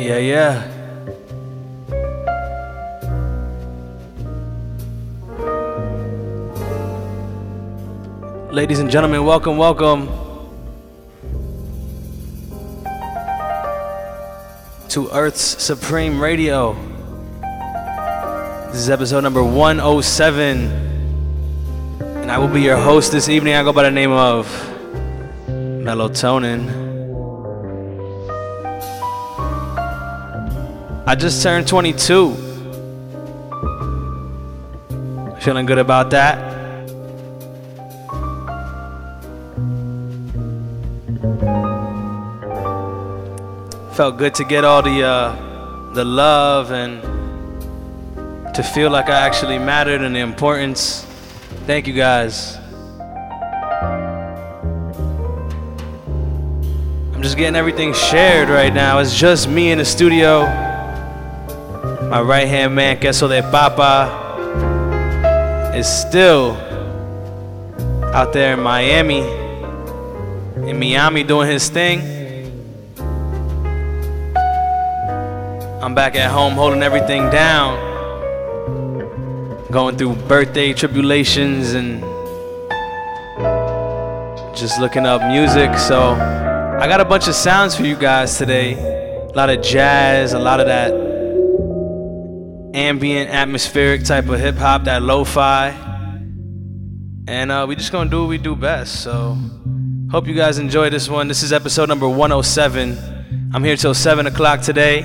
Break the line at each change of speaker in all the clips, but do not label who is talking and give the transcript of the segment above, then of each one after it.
Yeah, yeah. Ladies and gentlemen, welcome, welcome to Earth's Supreme Radio. This is episode number 107, and I will be your host this evening. I go by the name of MellowToneIn. I just turned 22. Feeling good about that. Felt good to get all the uh, the love and to feel like I actually mattered and the importance. Thank you guys. I'm just getting everything shared right now. It's just me in the studio. My right hand man, Queso de Papa, is still out there in Miami, in Miami doing his thing. I'm back at home holding everything down, going through birthday tribulations and just looking up music. So I got a bunch of sounds for you guys today. A lot of jazz, a lot of that ambient, atmospheric type of hip hop, that lo-fi. And uh, we just gonna do what we do best. So hope you guys enjoy this one. This is episode number 107. I'm here till 7 o'clock today.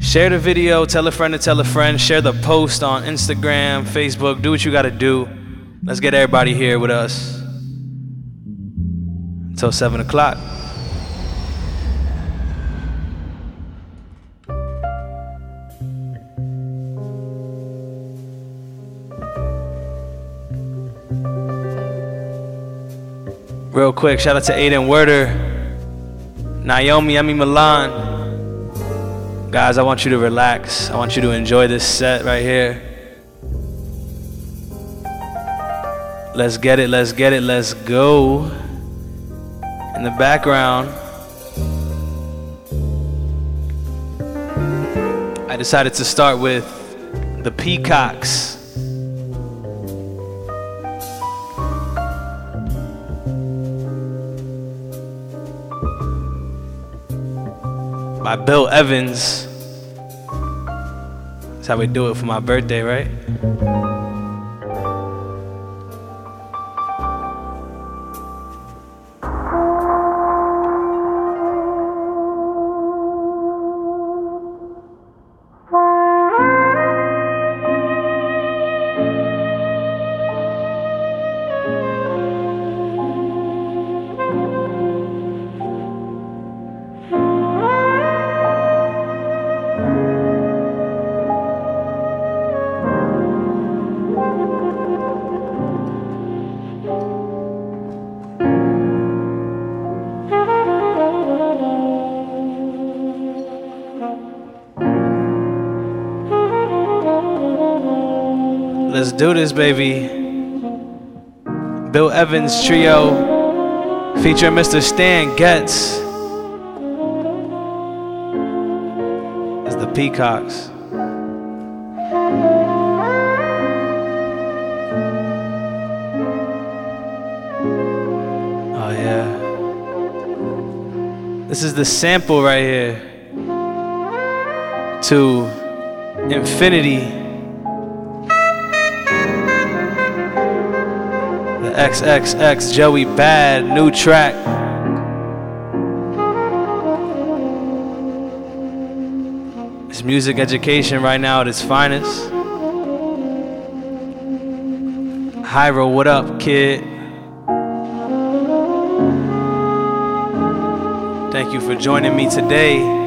Share the video, tell a friend to tell a friend, share the post on Instagram, Facebook, do what you gotta do. Let's get everybody here with us. Until 7 o'clock. Real quick, shout out to Aiden Werder, Naomi, Emi Milan. Guys, I want you to relax. I want you to enjoy this set right here. Let's get it, let's get it, let's go. In the background, I decided to start with the Peacocks. By Bill Evans. That's how we do it for my birthday, right? Do this, baby. Bill Evans Trio featuring Mr. Stan Getz. It's the Peacocks. Oh, yeah. This is the sample right here to Infinity. XXX Joey Bad, new track. It's music education right now at its finest. Hyro, what up, kid? Thank you for joining me today.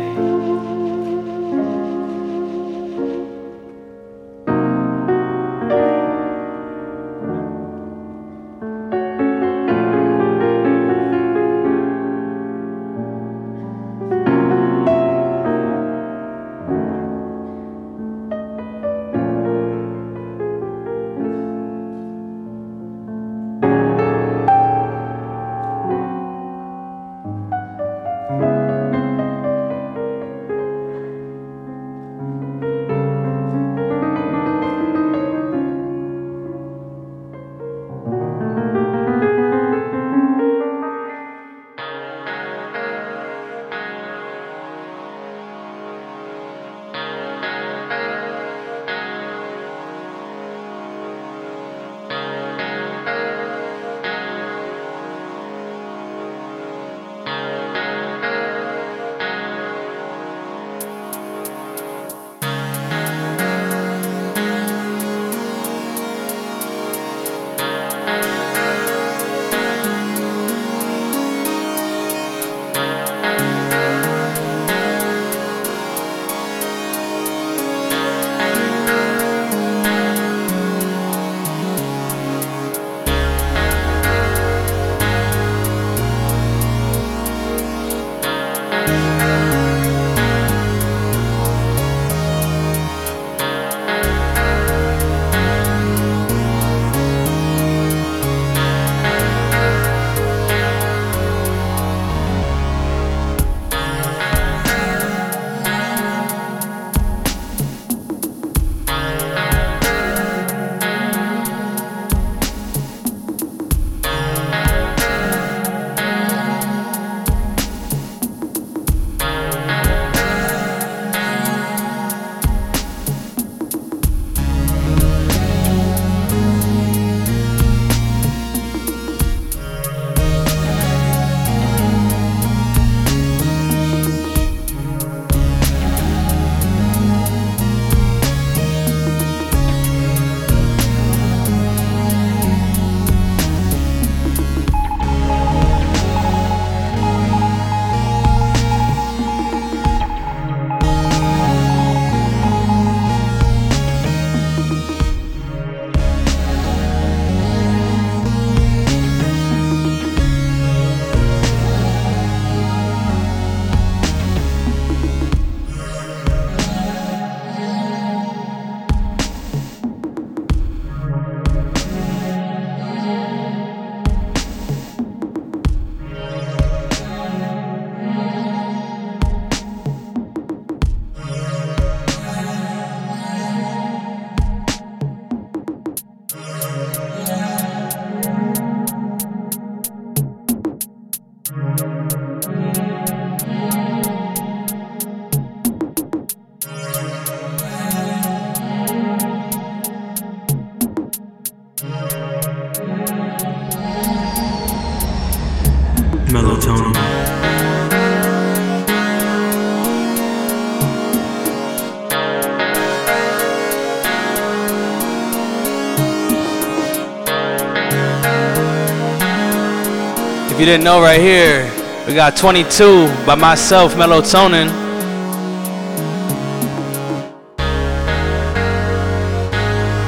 You didn't know right here, we got 22 by myself, MellowToneIn.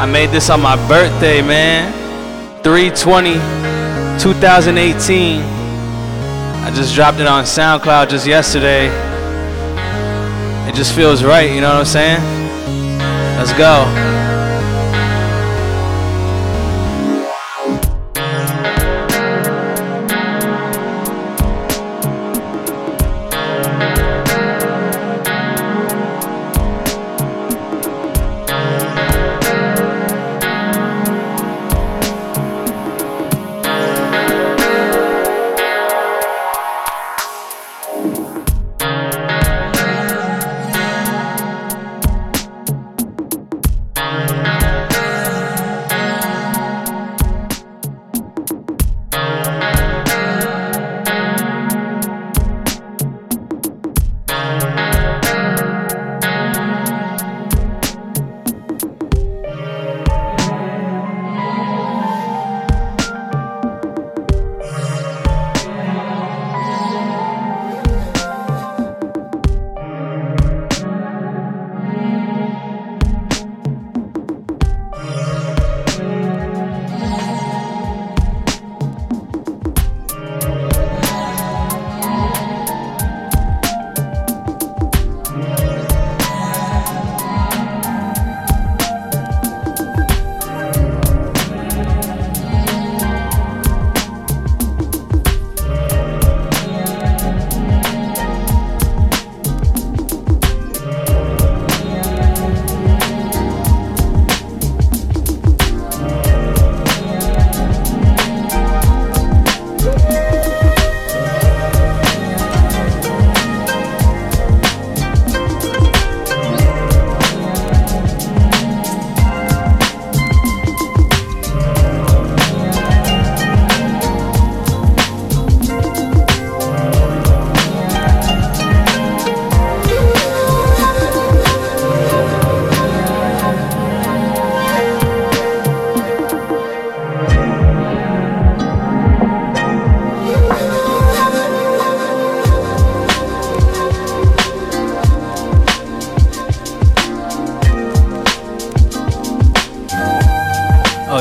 I made this on my birthday, man. 320 2018. I just dropped it on SoundCloud just yesterday. It just feels right, you know what I'm saying? Let's go.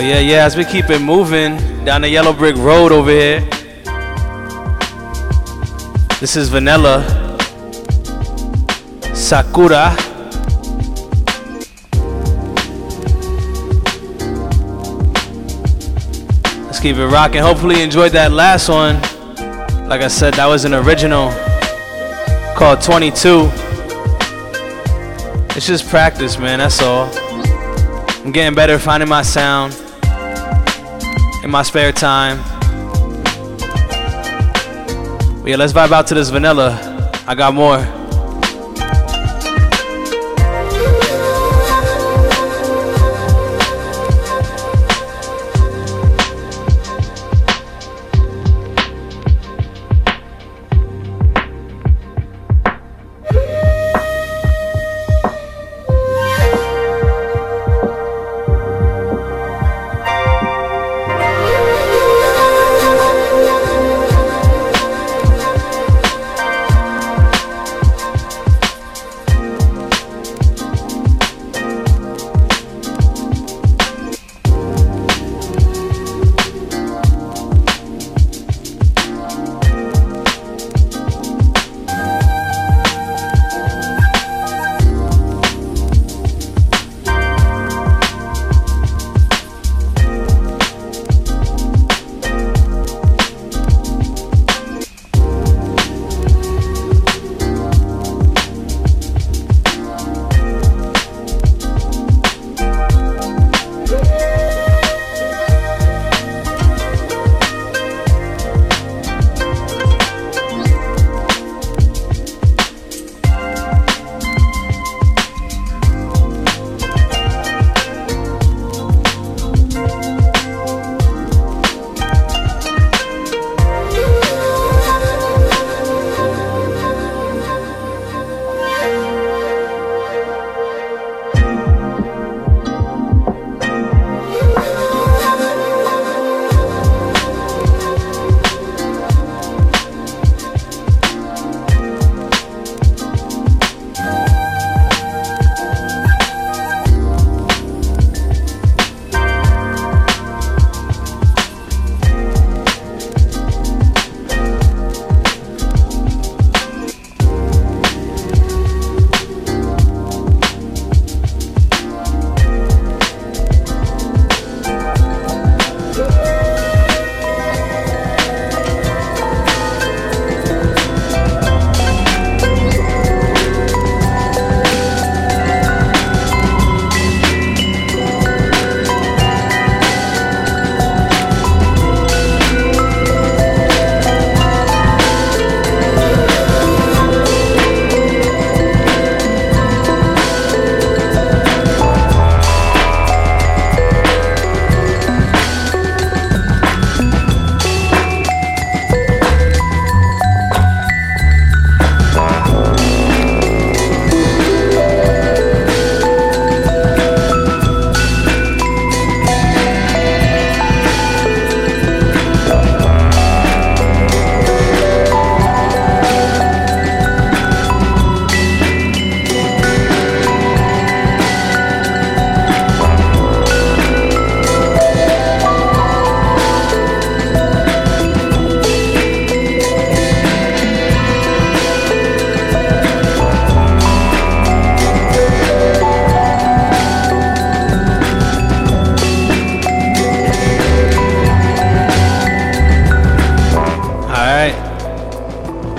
Yeah, yeah. As we keep it moving down the yellow brick road over here. This is Vanilla Sakura. Let's keep it rocking. Hopefully you enjoyed that last one. Like I said, that was an original called 22. It's just practice, man. That's all. I'm getting better finding my sound in my spare time. But yeah, let's vibe out to this vanilla. I got more.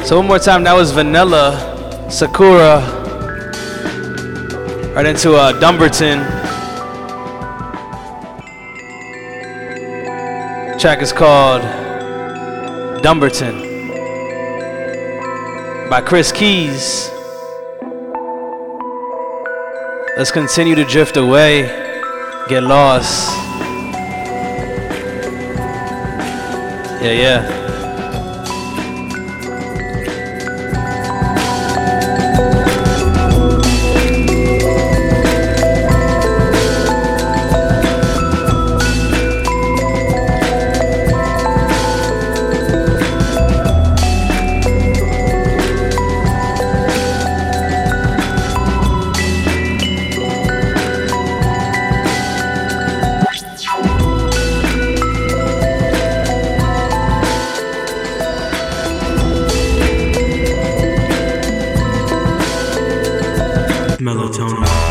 So one more time, that was Vanilla Sakura. Right into uh, Dumbarton. Track is called Dumbarton by Chris Keys. Let's continue to drift away, get lost. Yeah, yeah. MellowToneIn.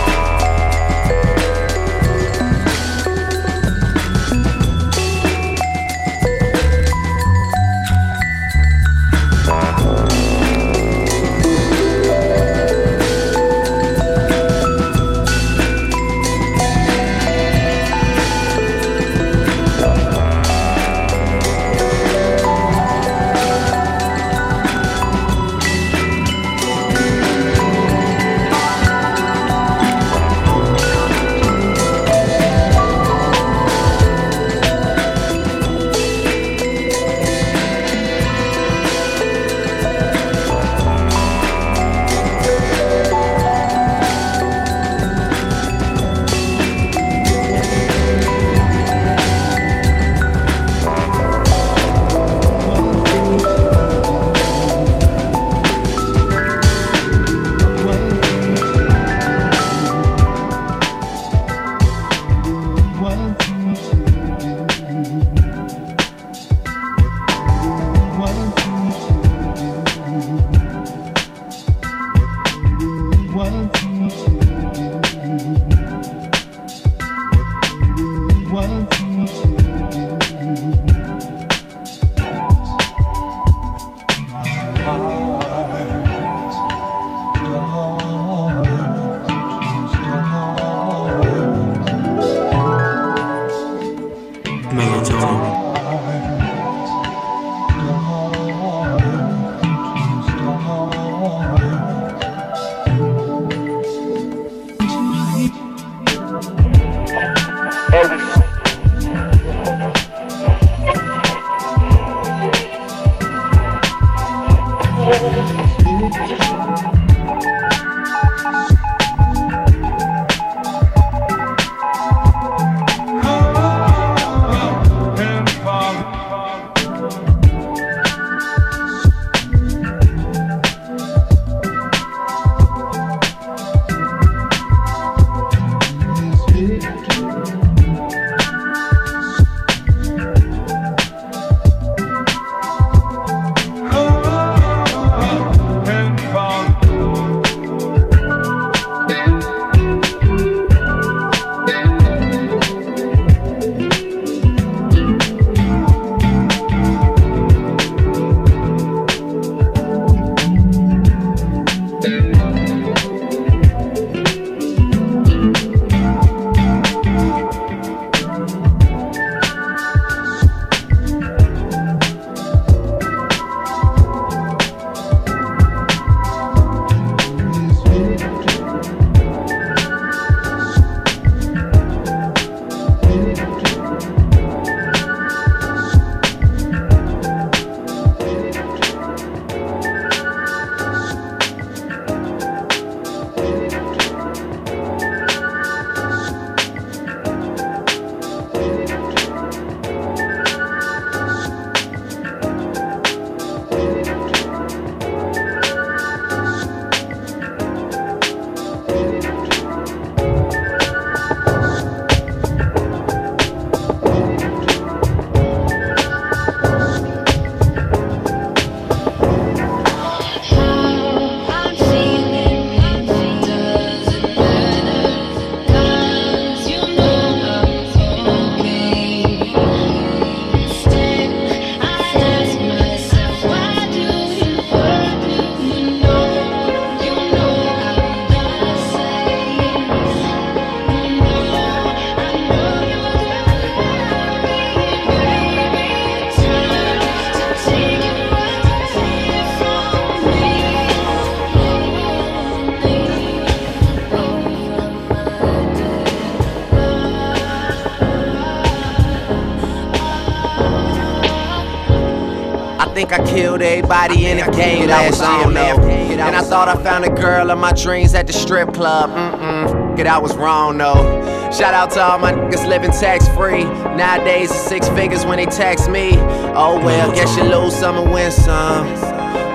Think I killed everybody in the game last year, man. And I thought I found a girl of my dreams at the strip club. Mm-mm. Get I was wrong though. Shout out to all my niggas living tax free. Nowadays it's six figures when they tax me. Oh well, guess you lose some and win some.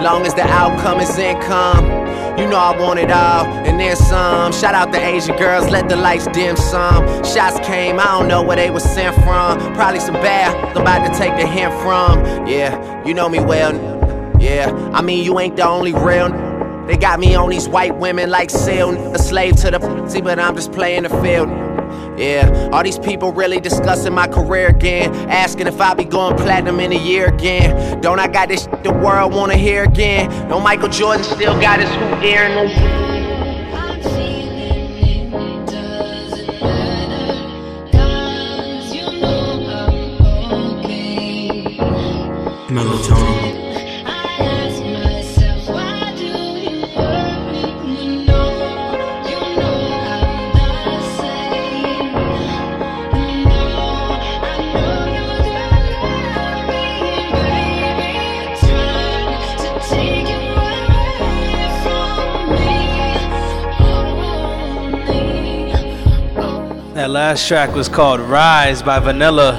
Long as the outcome is income. You know I want it all, and then some. Shout out the Asian girls, let the lights dim some. Shots came, I don't know where they was sent from. Probably some bad, I'm about to take the hint from. Yeah, you know me well. Yeah, I mean, you ain't the only real. They got me on these white women like seal, a slave to the pussy, but I'm just playing the field. Yeah, all these people really discussing my career again. Asking if I'll be going platinum in a year again. Don't I got this the world wanna hear again? No Michael Jordan still got his hoop ear and
last track was called Rise by Vanilla.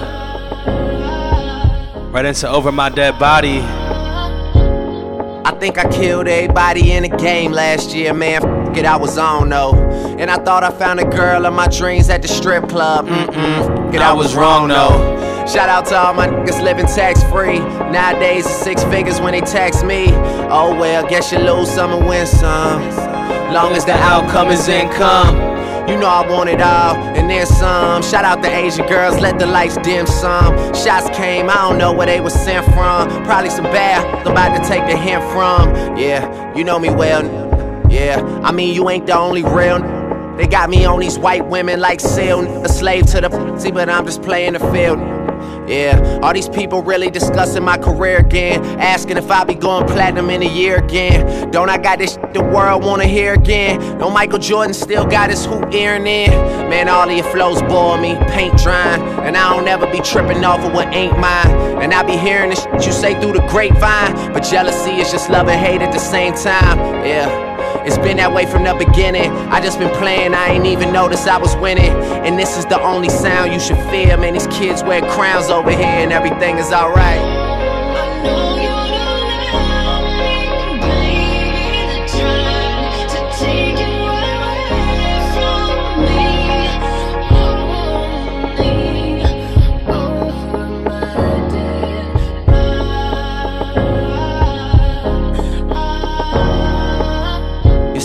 Right into Over My Dead Body.
I think I killed everybody in the game last year, man. F it, I was on though. And I thought I found a girl of my dreams at the strip club. Mm-mm. It, I was wrong though. Shout out to all my niggas living tax free. Nowadays it's six figures when they tax me. Oh well, guess you lose some and win some. Long as the outcome is income. You know I want it all, and then some. Shout out the Asian girls, let the lights dim some. Shots came, I don't know where they were sent from. Probably some bad, about to take the hint from. Yeah, you know me well. Yeah, I mean, you ain't the only real. They got me on these white women like seal, a slave to the pussy, but I'm just playing the field. Yeah, all these people really discussing my career again. Asking if I'll be going platinum in a year again. Don't I got this the world wanna hear again? No Michael Jordan still got his hoop earring in. Man, all of your flows bore me, paint drying. And I don't ever be tripping off of what ain't mine. And I be hearing the you say through the grapevine. But jealousy is just love and hate at the same time. Yeah. It's been that way from the beginning. I just been playing, I ain't even noticed I was winning. And this is the only sound you should fear. Man, these kids wear crowns over here and everything is alright.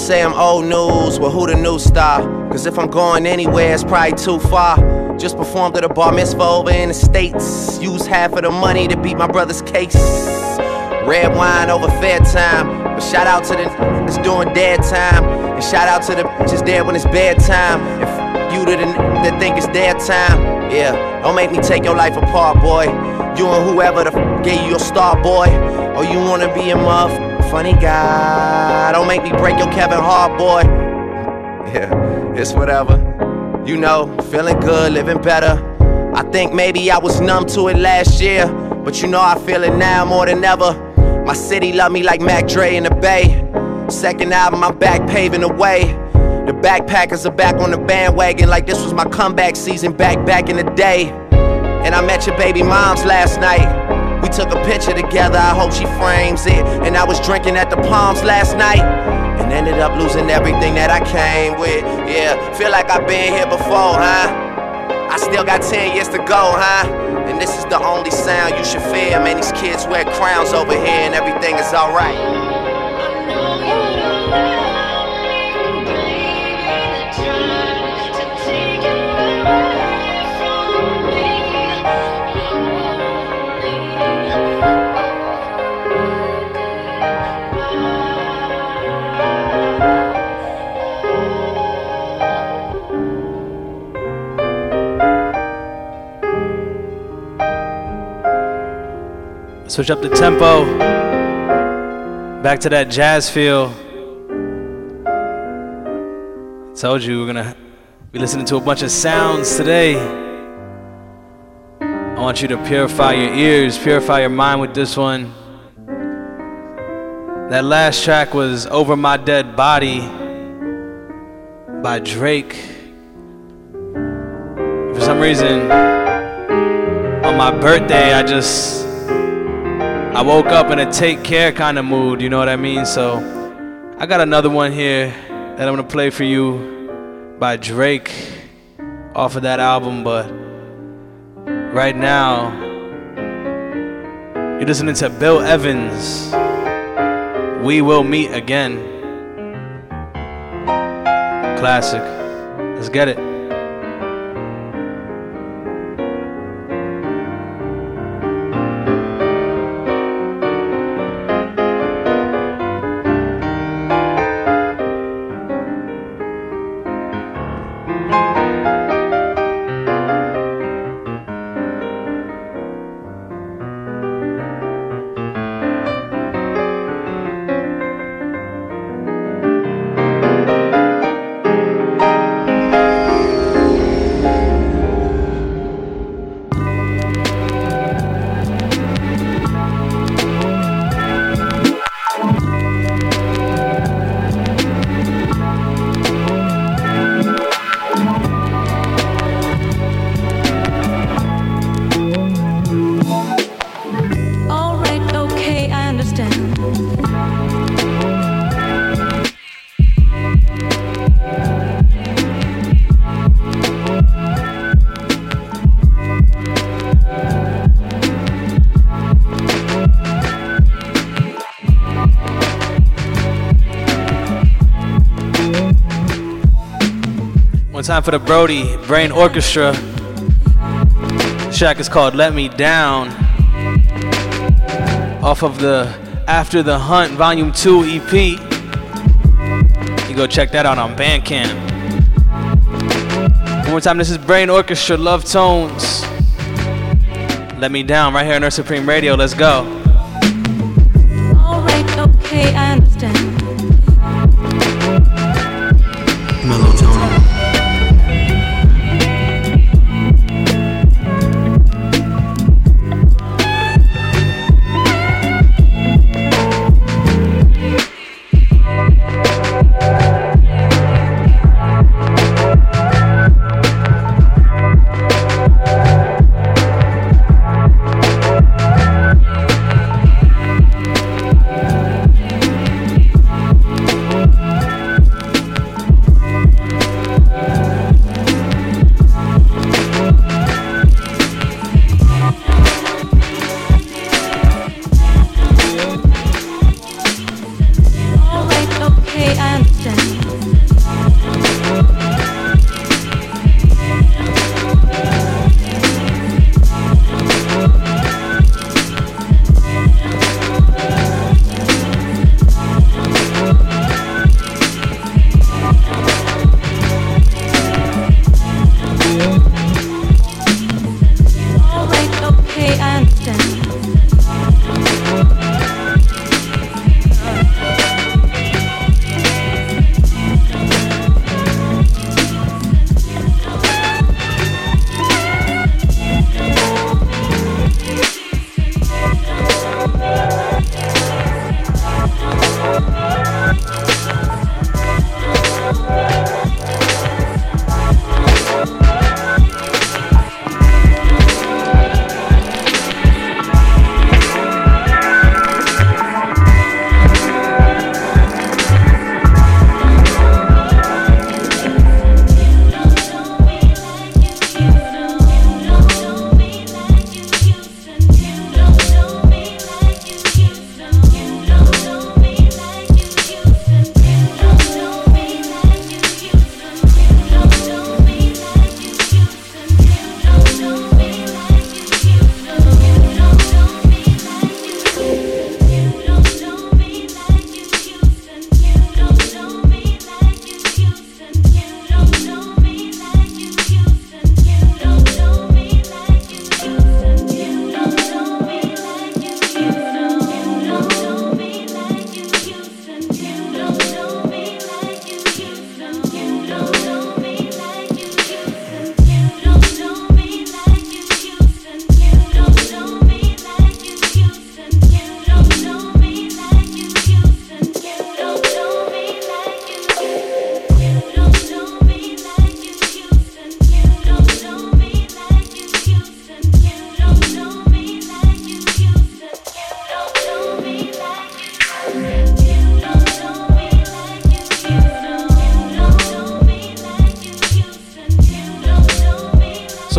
Say I'm old news, well, who the new star? Cause if I'm going anywhere, it's probably too far. Just performed at a bar mitzvah over in the States. Used half of the money to beat my brother's case. Red wine over fair time. But shout out to the that's doing dead time. And shout out to the just dead when it's bedtime. And f- you to the that think it's their time. Yeah, don't make me take your life apart, boy. You and whoever the f- gave you your star, boy. Or you wanna be a muff, funny guy. Don't make me break your Kevin Hart, boy. Yeah, it's whatever. You know, feeling good, living better. I think maybe I was numb to it last year, but you know I feel it now more than ever. My city love me like Mac Dre in the Bay. Second album, I'm back paving the way. The backpackers are back on the bandwagon like this was my comeback season back back in the day. And I met your baby moms last night. We took a picture together, I hope she frames it. And I was drinking at the Palms last night. And ended up losing everything that I came with. Yeah, feel like I've been here before, huh? I still got 10 years to go, huh? And this is the only sound you should fear. Man, these kids wear crowns over here and everything is alright.
Switch up the tempo. Back to that jazz feel. Told you we're gonna be listening to a bunch of sounds today. I want you to purify your ears, purify your mind with this one. That last track was Over My Dead Body by Drake. For some reason, on my birthday, I just I woke up in a take care kind of mood, you know what I mean? So I got another one here that I'm gonna play for you by Drake off of that album, but right now you're listening to Bill Evans. We will meet again. Classic. Let's get it. Time for the Brody Brain Orchestra. The track is called Let Me Down. Off of the After the Hunt Volume 2 EP. You go check that out on Bandcamp. One more time, this is Brain Orchestra, Love Tones. Let Me Down right here on Earth Supreme Radio. Let's go.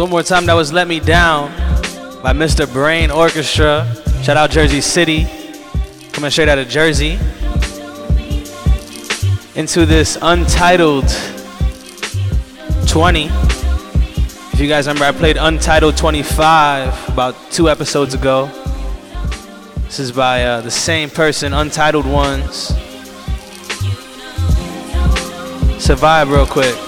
One more time, that was Let Me Down by Mr. Brain Orchestra. Shout out Jersey City. Coming straight out of Jersey. Into this untitled 20. If you guys remember, I played Untitled 25 about two episodes ago. This is by uh, the same person, Untitled Ones. Survive real quick.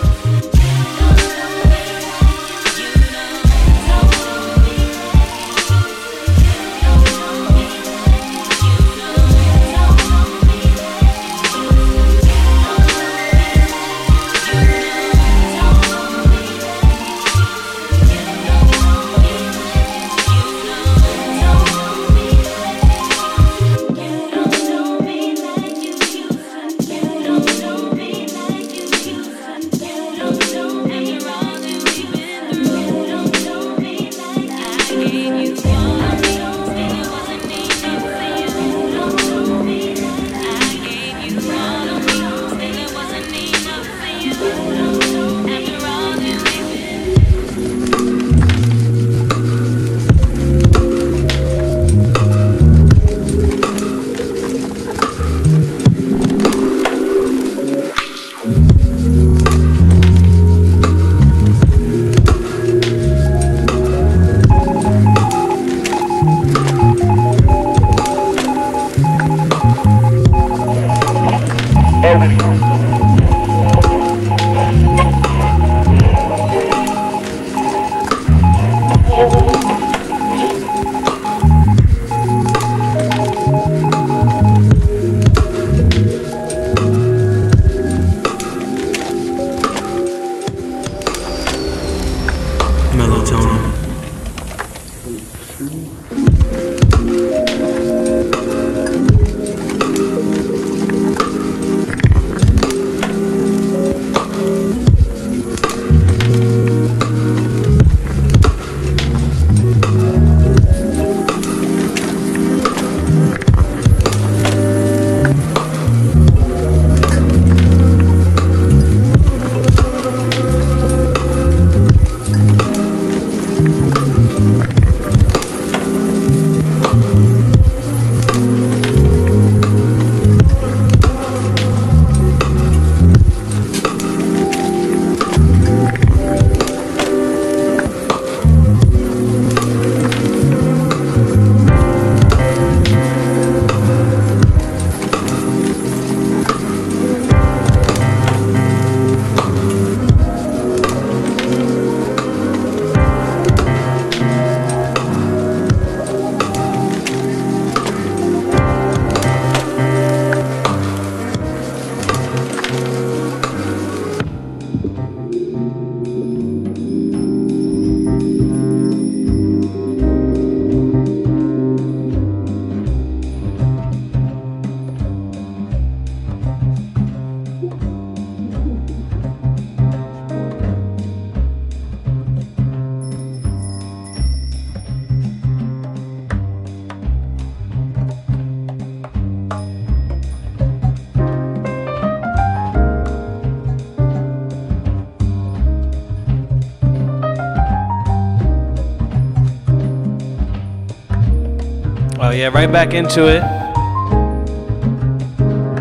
Oh yeah, right back into it.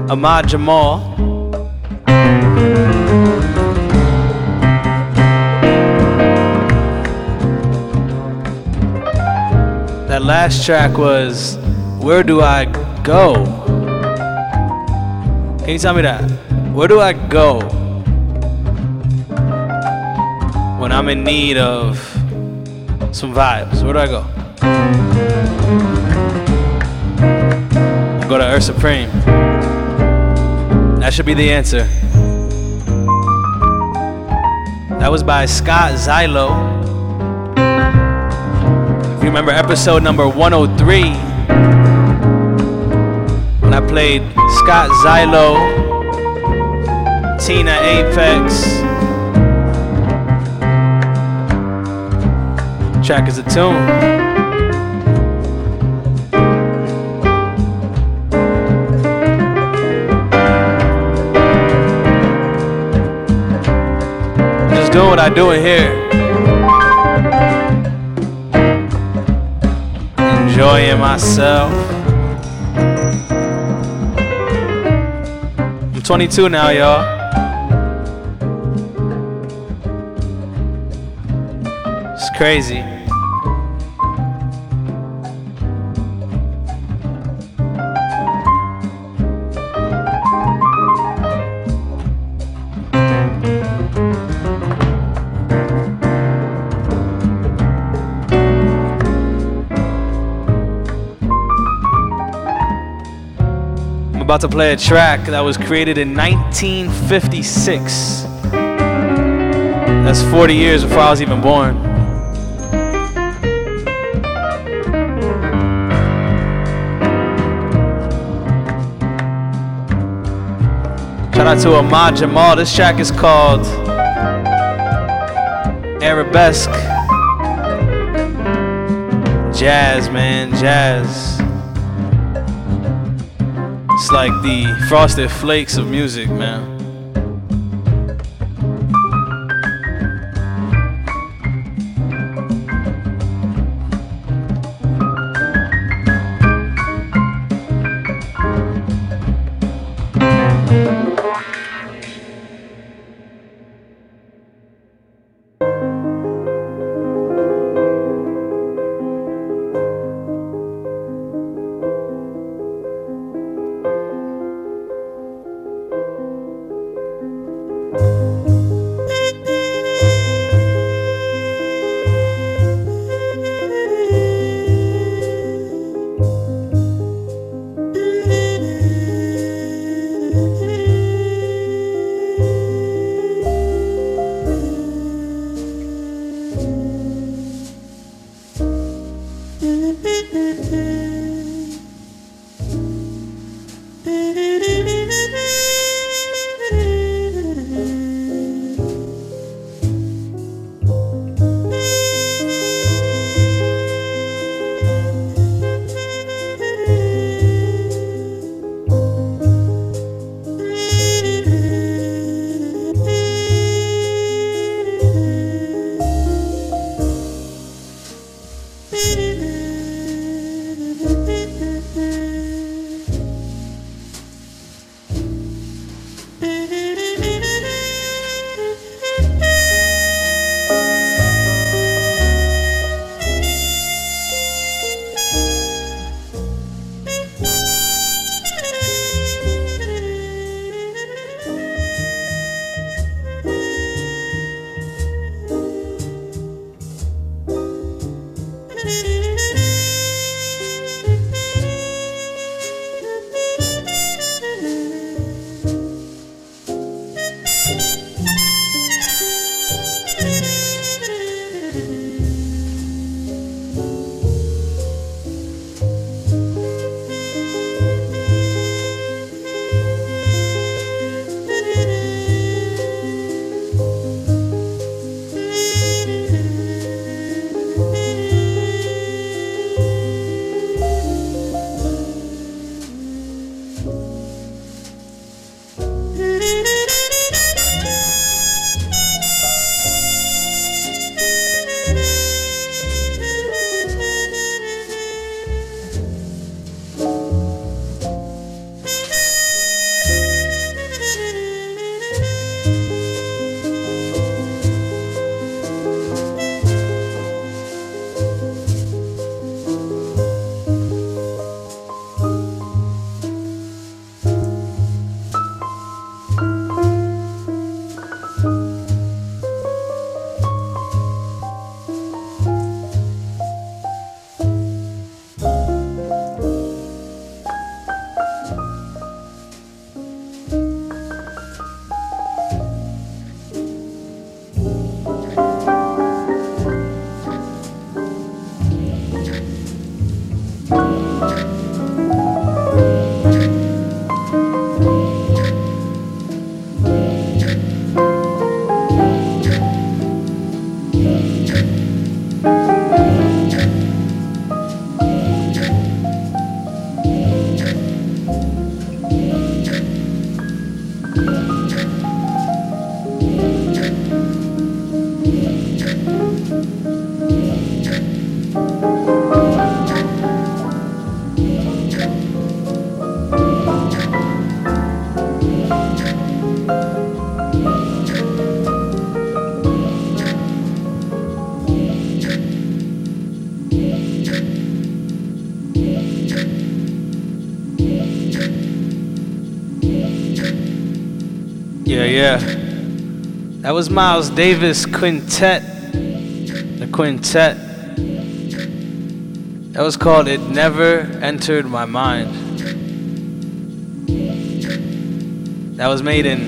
Ahmad Jamal. That last track was Where Do I Go? Can you tell me that? Where do I go when I'm in need of some vibes? Where do I go? Supreme. That should be the answer. That was by Scott Xylo. If you remember episode number 103, when I played Scott Xylo, Tina Apex. Track is a tune. Know what I do in here. Enjoying myself. I'm 22 now, y'all. It's crazy. About to play a track that was created in 1956. That's 40 years before I was even born. Shout out to Ahmad Jamal. This track is called Arabesque. Jazz, man, jazz. It's like the frosted flakes of music, man. Yeah. That was Miles Davis Quintet. The Quintet. That was called It Never Entered My Mind. That was made in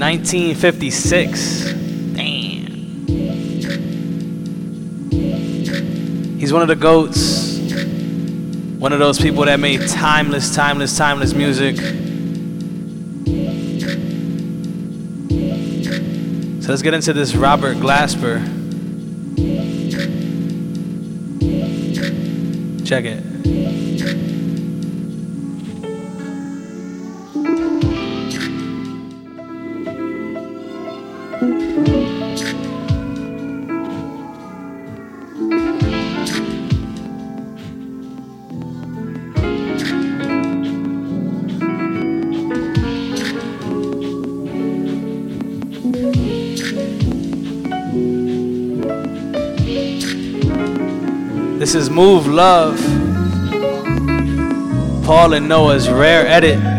1956. Damn. He's one of the goats. One of those people that made timeless, timeless, timeless music. So let's get into this Robert Glasper. Check it. Move Love. Paul and Noah's rare edit.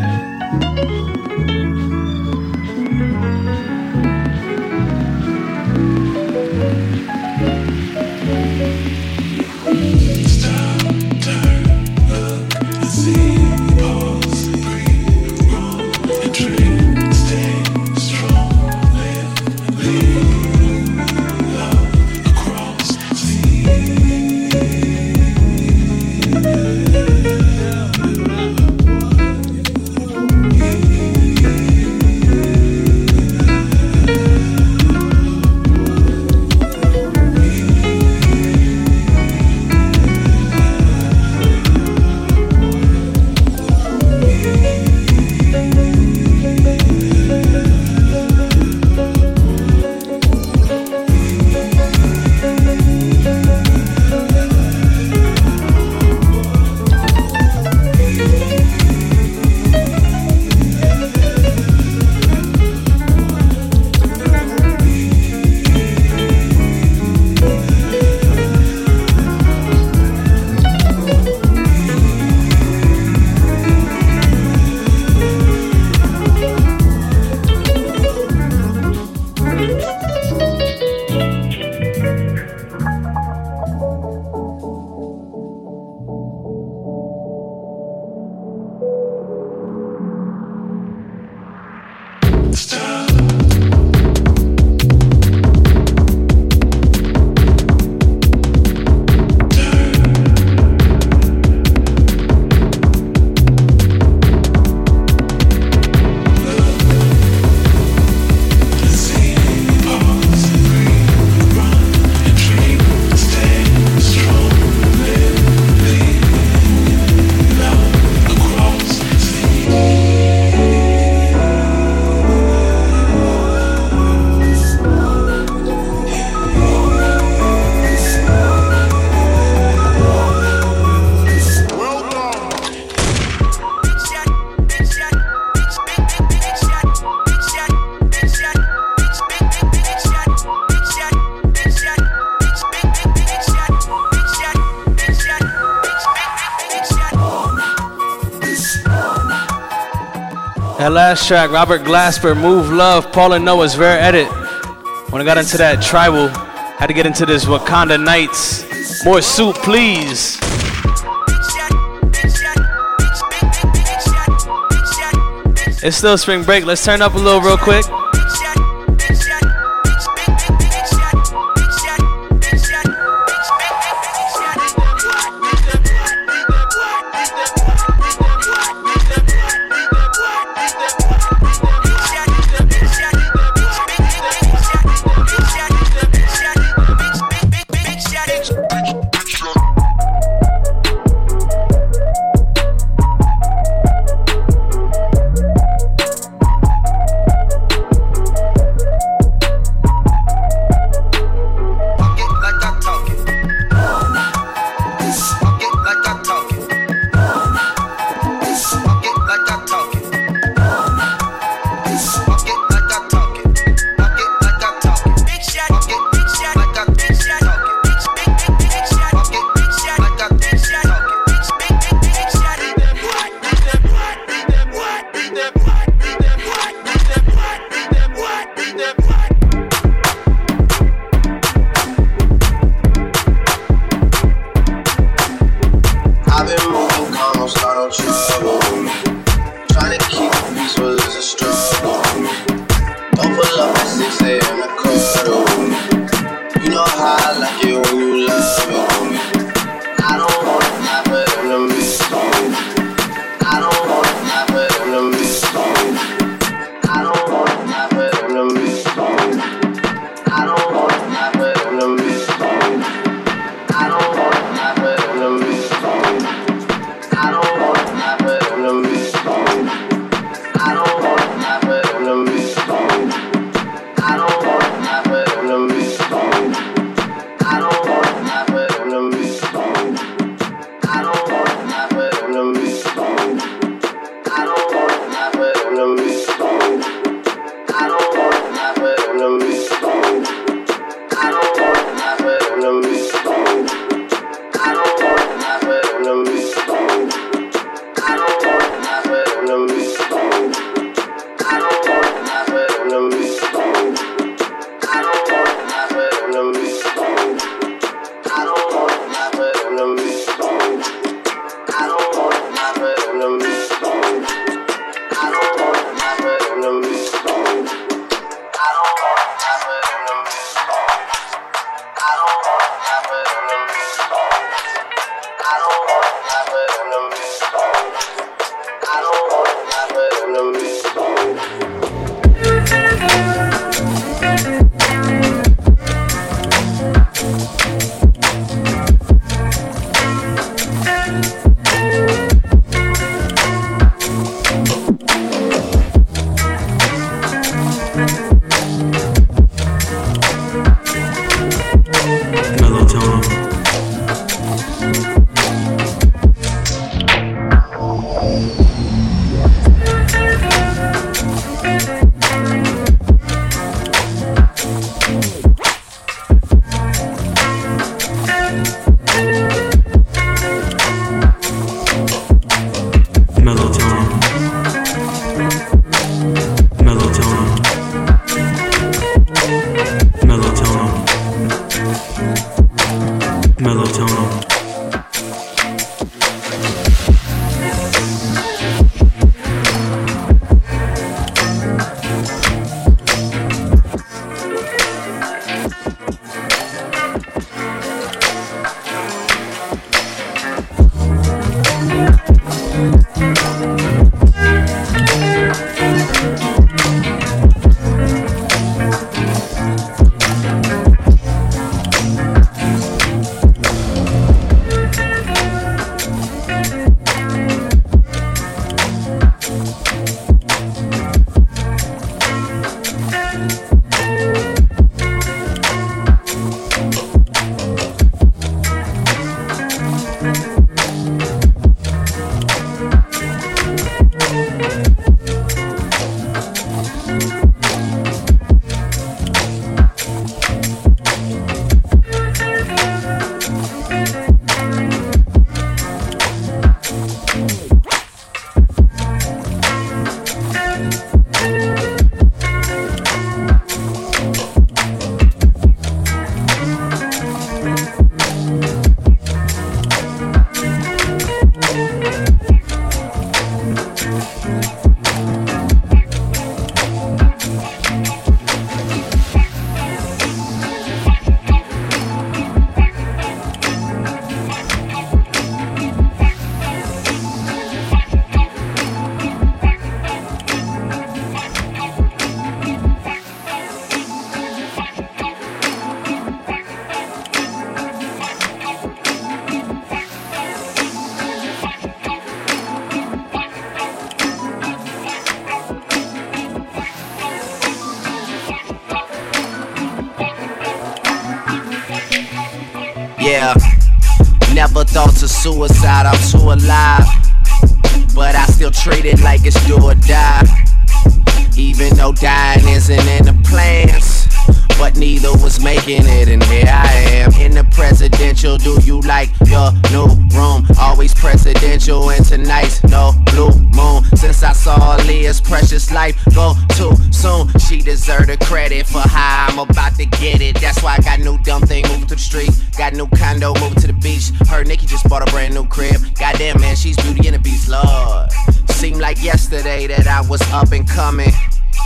That last track, Robert Glasper, Move Love, Paul and Noah's rare edit. When I got into that tribal, had to get into this Wakanda Nights. More soup, please. It's still spring break. Let's turn up a little real quick.
Suicide, I'm too alive. But I still treat it like it's do or die. Even though dying isn't in the plans. But neither was making it, and here I am in the presidential. Do you like your new room? Always presidential, and tonight's no blue moon. Since I saw Leah's precious life go too soon, she deserved the credit for how I'm about to get it. That's why I got new dumb thing moving to the street. Got new condo moving to the beach. Her Nikki just bought a brand new crib. Goddamn man, she's beauty and the beast, Lord. Seemed like yesterday that I was up and coming.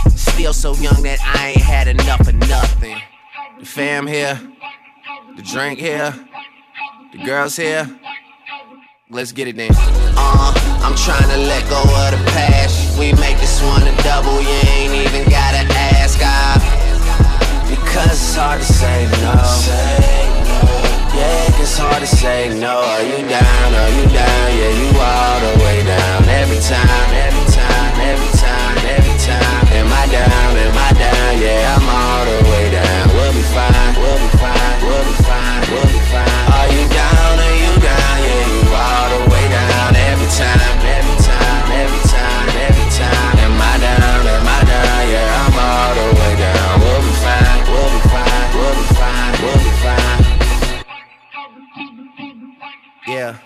Still so young that I ain't had enough of nothing. The fam here, the drink here, the girls here. Let's get it then. Uh, I'm trying to let go of the past. We make this one a double, you ain't even gotta ask. I, because it's hard to say no. Yeah, it's hard to say no. Are you down? Are you down? Yeah, you all the way down. Every time, every time, every time, every time. Am I down? Am I down? Yeah, I'm all Yeah.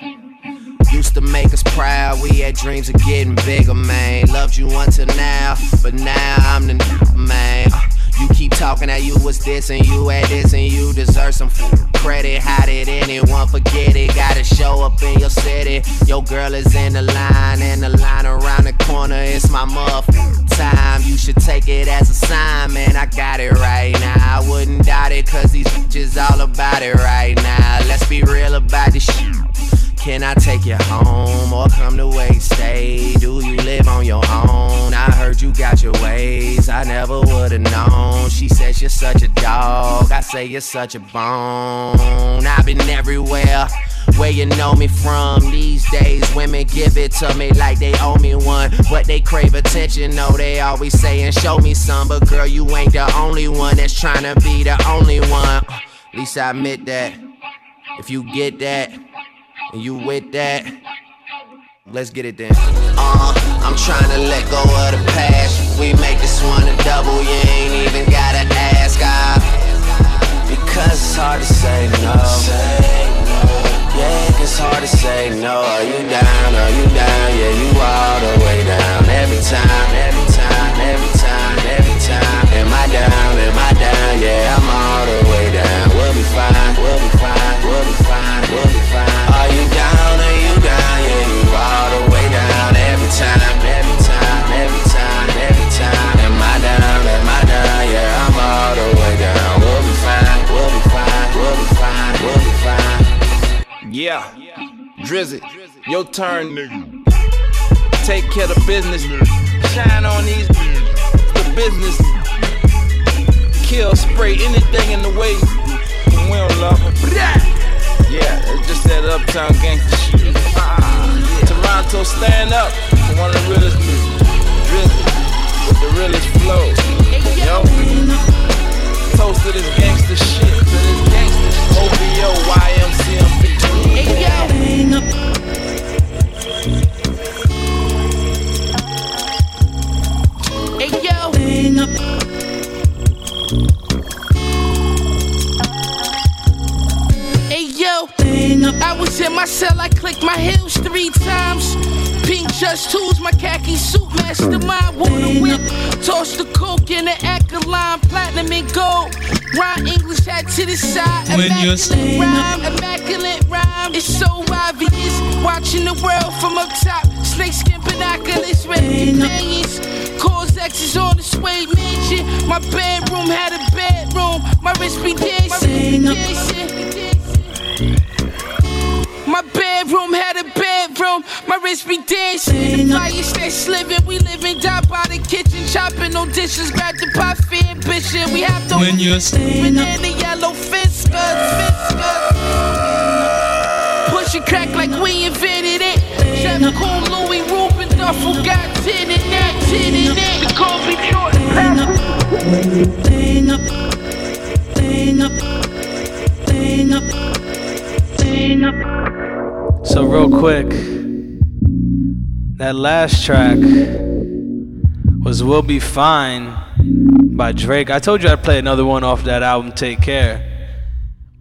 Used to make us proud, we had dreams of getting bigger, man. Loved you until now, but now I'm the n- man. Uh, You keep talking that you was this and you had this and you deserve some f- credit. How did anyone forget it? Gotta show up in your city. Your girl is in the line and the line around the corner. It's my muff time. You should take it as a sign, man. I got it right now. I wouldn't doubt it, cause these bitches all about it right now. Let's be real about this shit. Can I take you home or come to wait stay? Do you live on your own? I heard you got your ways, I never would've known. She says you're such a dog, I say you're such a bone. I've been everywhere where you know me from. These days, women give it to me like they owe me one. But they crave attention, no, they always saying, Show me some. But girl, you ain't the only one that's trying to be the only one. At least I admit that. If you get that, and you with that, let's get it then. Uh, I'm trying to let go of the past. We make this one a double, you ain't even gotta ask. I, because it's hard to say no. Yeah, it's hard to say no. Are you down? Are you down? Yeah, you all the way down. Every time, every time, every time, every time. Am I down? Am I down? Yeah, I'm all the way down. We'll be fine. We'll be fine. We'll be fine. We'll be fine. Yeah, you all the way down. Every time, every time, every time, every time. Am I down? Am I down? Yeah, I'm all the way down. We'll be fine. We'll be fine. We'll be fine. We'll be fine.
Yeah, Drizzy, your turn. Take care of business. Shine on these the business. Kill, spray anything in the way. We don't love them. Yeah, it's just that uptown gangster shit. Uh-uh, Toronto, stand up for one of the realest Drizzy with the realest to
the side.
When you're
immaculate rhyme, immaculate rhyme. It's so obvious. Watching the world from up top. Snakeskin binoculars, red companions. Cause X is on the suede mansion. My bedroom had a bedroom. My wrist be dancing. My bedroom had a bedroom, my wrist be dancing. The fire stays living, we living down by the kitchen, chopping no dishes, grab the pot for ambition. We have to
When you're staying up.
banana yellow fiskers, fiskers. Push and crack like we invented it. Chef Cool Louis Ruben Duffel got tin in that, tin in that. We call me Jordan Patrick.
Staying up, staying up, staying up, staying up.
So real quick, that last track was "We'll Be Fine" by Drake. I told you I'd play another one off that album, "Take Care,"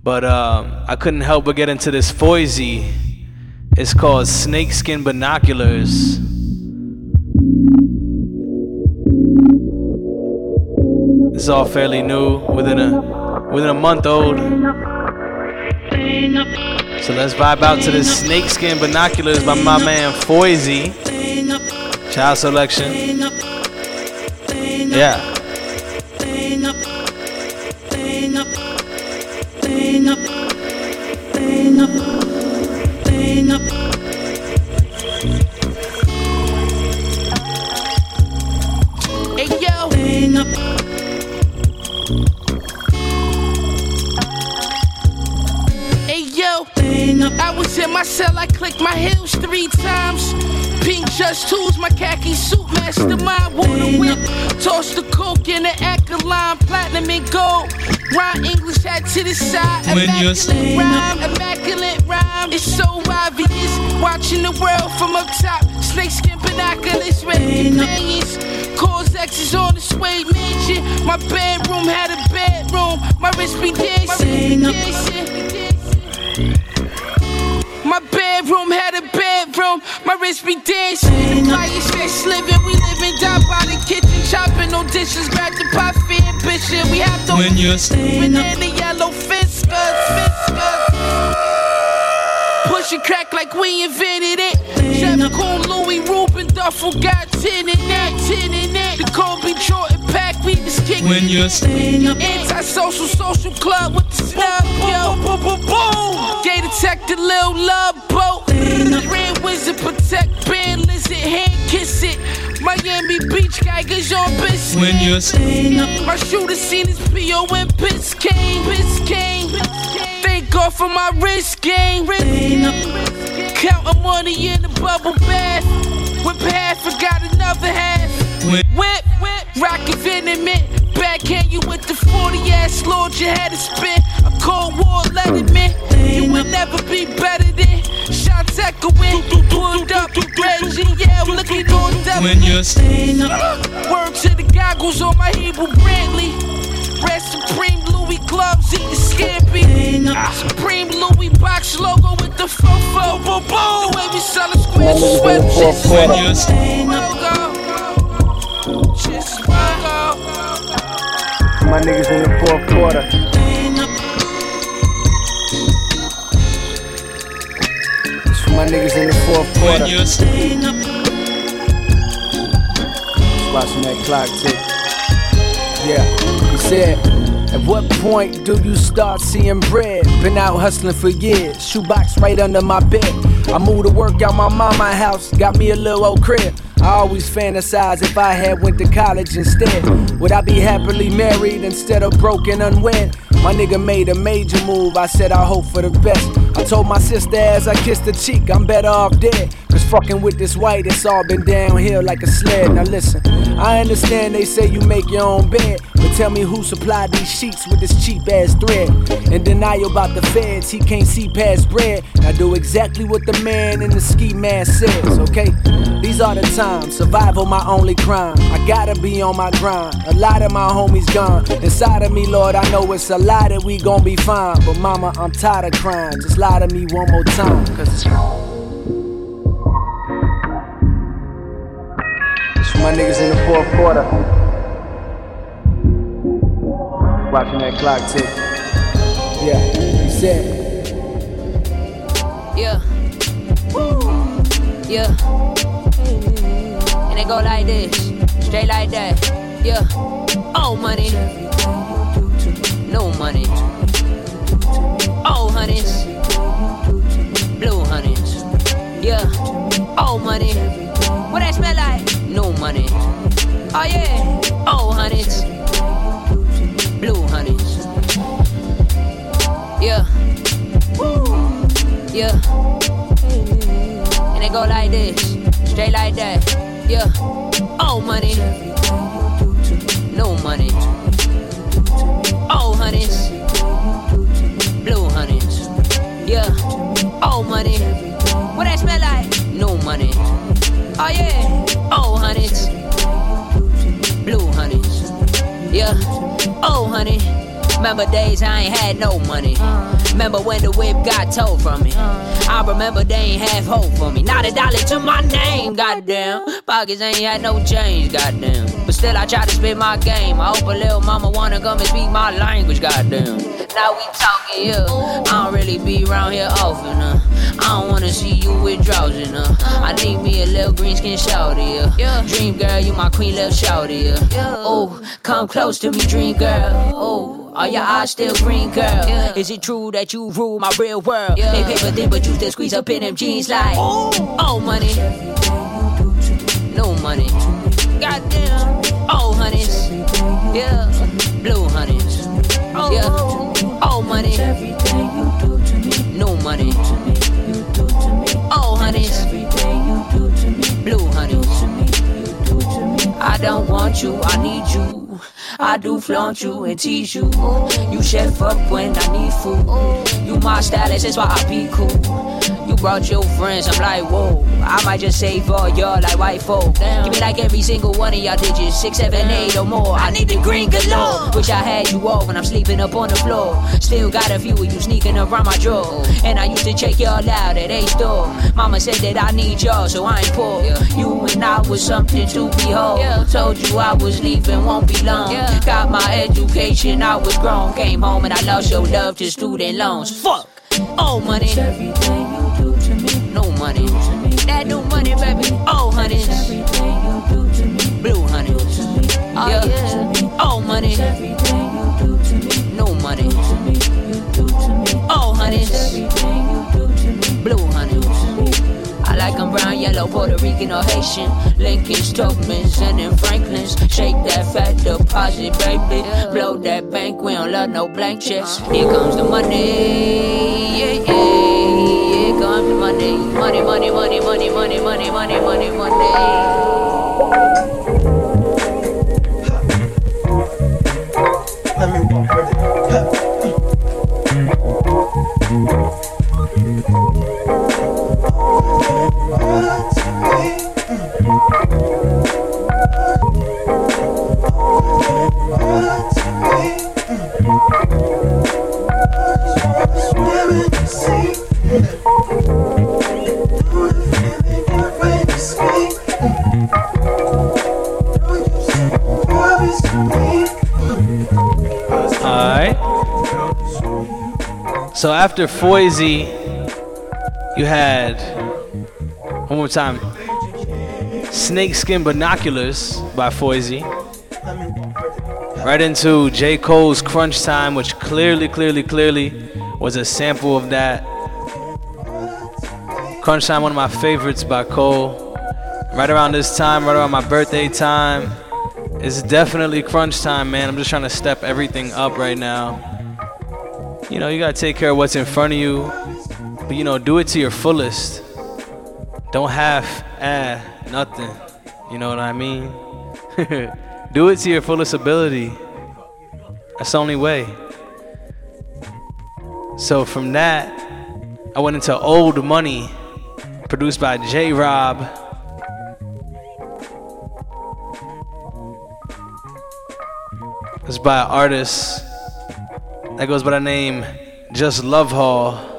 but um, I couldn't help but get into this Foisey. It's called "Snakeskin Binoculars." Is all fairly new, within a within a month old. So let's vibe out to this snakeskin binoculars by my man Foisey. Child selection. Yeah.
Hey yo. Hey yo. I was in my cell, I clicked my heels three times. Pink just tools, my khaki suit, mastermind, water whip. Toss the coke in the Echelon, platinum and gold. Rhyme English hat to the side.
When you're
immaculate rhyme, immaculate rhyme. It's so obvious. Watching the world from up top. Snakeskin binoculars, red companions. Cause X is on the suede mansion. My bedroom had a bedroom. My wrist be dancing. My bedroom had a bedroom, my wrist be dancing. The fire stays living, we living down by the kitchen, chopping no dishes, grab the pot for ambition. We have to
When you're staying up.
banana yellow fiskers, fiskers. Push pushing crack like we invented it. Chef Cool Louis Ruben Duffel got 10 in that,
When you're staying up,
Anti-social social club with the snub, yo. Boom, boom, boom. Gay detective, Lil Love Boat. Red Wizard protect, band lizard, hand kiss it. Miami Beach Geigers on Biscayne.
when you're staying up,
My shooter seen his PO in Biscayne, Biscayne. Thank God for my wrist game.
staying up,
Counting money in the bubble bath. Whip half, I got another half.
When
Whip, whip, rocket venomant. Backhand you with the 40 ass Lord, you had to spin. A cold war letterman. You would never be better than Shots echoing. Pulled up, Reggie, yeah, looking on
when
devil.
you're staying up,
Word to the goggles on my Hebrew Brantley. Red Supreme Louis gloves, eating scampi. Supreme Louis box logo with the fofo. Boom, boom. The way we sell a square sweat, just
when
My niggas in the fourth quarter.
staying
It's for my niggas in the fourth
when
quarter.
you're staying up,
Watching that clock tick. Yeah, he said, At what point do you start seeing bread? Been out hustling for years, shoebox right under my bed. I moved to work out my mama house, got me a little old crib. I always fantasize if I had went to college instead. Would I be happily married instead of broken unwed? My nigga made a major move, I said I hope for the best. I told my sister as I kissed her cheek, I'm better off dead. Cause fucking with this white, it's all been downhill like a sled. Now listen, I understand they say you make your own bed, tell me who supplied these sheets with this cheap ass thread. In denial about the feds, he can't see past bread. I do exactly what the man in the ski mask says, okay? These are the times, survival my only crime. I gotta be on my grind. A lot of my homies gone. Inside of me, Lord, I know it's a lie that we gon' be fine. But mama, I'm tired of crying. Just lie to me one more time. Cause it's my niggas in the fourth quarter. Watching that clock tick. Yeah, he said.
Yeah. Woo. Yeah. And it go like this, straight like that. Yeah. Oh, money. No money. Oh, honeys. Blue honeys. Yeah. Oh, money. What that smell like? No money. Oh, yeah. Oh, honeys. Blue honeys. Yeah. Yeah. And it go like this, straight like that. Yeah. Oh, money. No money. Oh, honeys. Blue honeys. Yeah. Oh, money. What that smell like? No money. Oh, yeah. Oh, honeys. Honey. Remember days I ain't had no money. Remember when the whip got towed from me. I remember they ain't have hope for me. Not a dollar to my name, goddamn. Pockets ain't had no change, goddamn. But still I try to spit my game. I hope a little mama wanna come and speak my language, goddamn. Now we talking here. I don't really be around here often, uh. I don't wanna see you with drowsing, uh. I need me a little green skin shouty, uh. Dream girl, you my queen, little shouty, uh. Oh, come close to me, dream girl. Oh. Are your eyes still green, girl? Is it true that you rule my real world? They paper thin, but you still squeeze up in them jeans like Oh, money, no money. Goddamn, oh, honey, yeah, blue honeys, yeah, oh, money, no money. Oh, honeys, blue honeys. I don't want you, I need you. I do flaunt you and tease you. You chef up when I need food. You my stylist, that's why I be cool. You brought your friends, I'm like, whoa. I might just say for y'all like white folk. Give me like every single one of y'all digits, six, seven, eight or more. I need the green galore. Wish I had you all when I'm sleeping up on the floor. Still got a few of you sneaking around my drawer. And I used to check y'all out at A store. Mama said that I need y'all, so I ain't poor. You and I was something to behold. Told you I was leaving, won't be long. Yeah. Got my education, I was grown. Came home and I lost your love to student loans. Fuck! Oh, money. Everything you do to me. No money. Me. That new money, baby. Oh, honey. To me. Blue honey. Oh, yeah. yeah. Oh, money. To. No money. Me. You do to me. Oh, honey. Yellow, Puerto Rican, or Haitian. Lincoln's, Tobins, and then Franklin's. Shake that fat deposit, baby. Blow that bank, we don't love no blank checks. Here comes the money, yeah, yeah. Here comes the money, money, money, money, money, money, money, money, money, money.
Alright. So after Foisey, you had one more time. Snakeskin Binoculars by Foisey. Right into J. Cole's Crunch Time, which clearly, clearly, clearly was a sample of that. Crunch Time, one of my favorites by Cole. Right around this time, right around my birthday time. It's definitely crunch time, man. I'm just trying to step everything up right now. You know, you gotta take care of what's in front of you, but you know, do it to your fullest. Don't half add nothing. You know what I mean? do it to your fullest ability. That's the only way. So from that, I went into Old Money, produced by J Rob. It's by an artist that goes by the name Just Love Hall.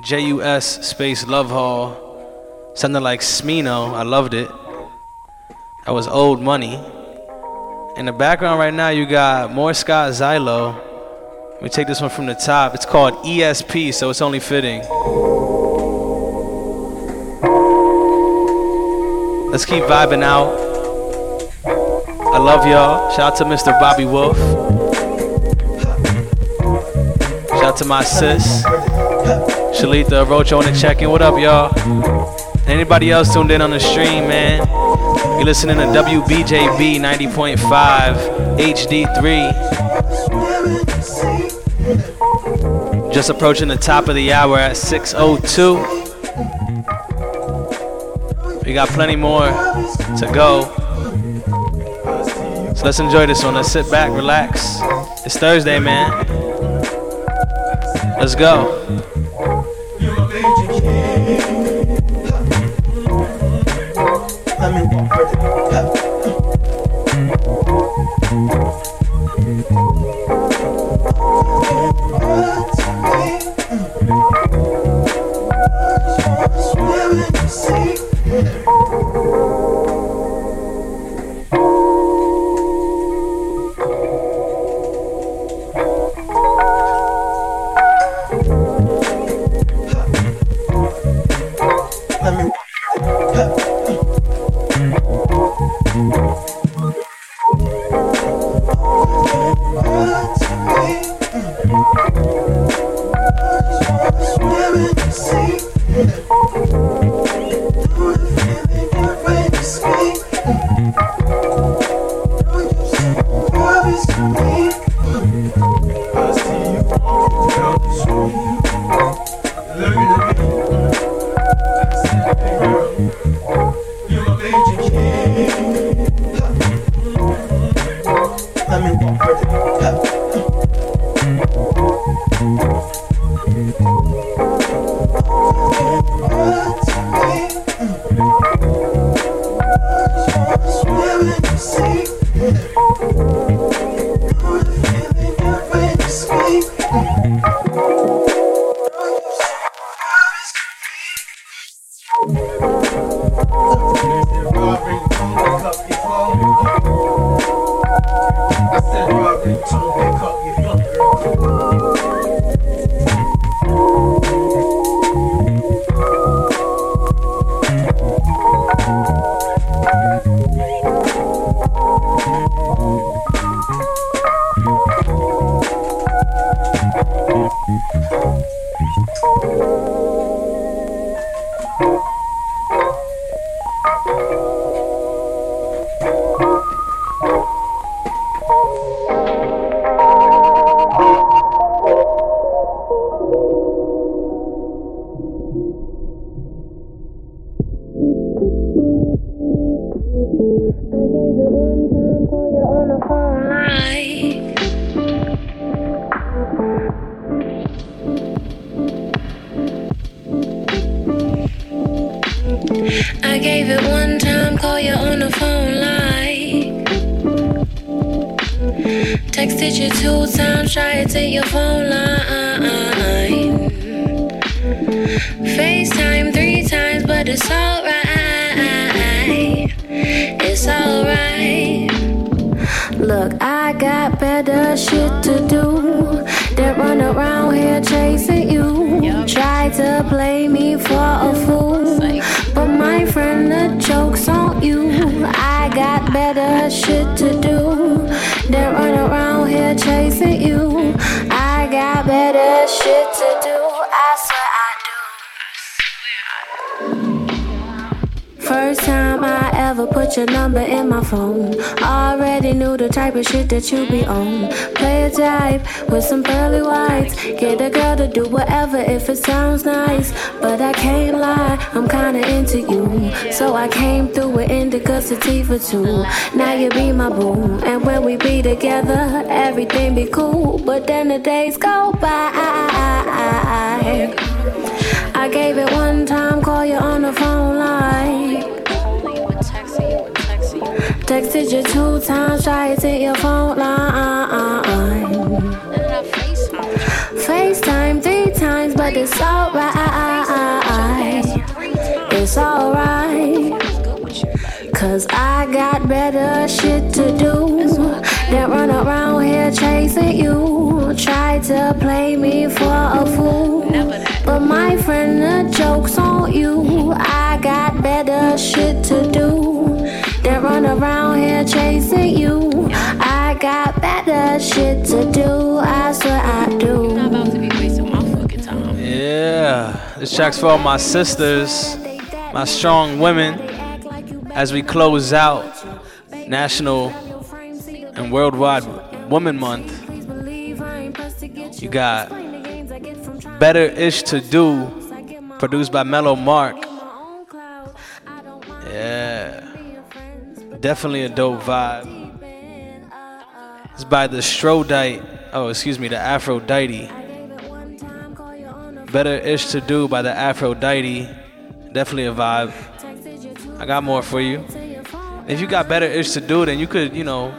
J U S space Love Hall. Something like Smino. I loved it. That was old money. In the background right now, you got more Scott Xylo. Let me take this one from the top. It's called ESP, so it's only fitting. Let's keep vibing out. I love y'all. Shout out to Mr. Bobby Wolf. Out to my sis, Shalita Roach on the check-in. What up, y'all? Anybody else tuned in on the stream, man? You're listening to WBJB 90.5 HD3. Just approaching the top of the hour at 6:02. We got plenty more to go. So let's enjoy this one. Let's sit back, relax. It's Thursday, man. Let's go.
Too. Now you be my boo. And when we be together, everything be cool. But then the days go by. I gave it one time, call you on the phone line. Texted you two times, try to take your phone line. FaceTime three times, but it's alright. It's alright. Cause I got better shit to do than run around here chasing you. Try to play me for a fool. But my friend, the joke's on you. I got better shit to do than run around here chasing you. I got better shit to do. I swear I do. Not about to be wasting my fucking time.
Yeah, this track's for all my sisters, my strong women, as we close out National and Worldwide Woman Month. You got Better Ish to Do, produced by Mellow Mark. Yeah, definitely a dope vibe. It's by the Strodite, oh, excuse me, the Aphrodite. Better Ish to Do by the Aphrodite. Definitely a vibe. I got more for you. If you got better ish to do, then you could, you know,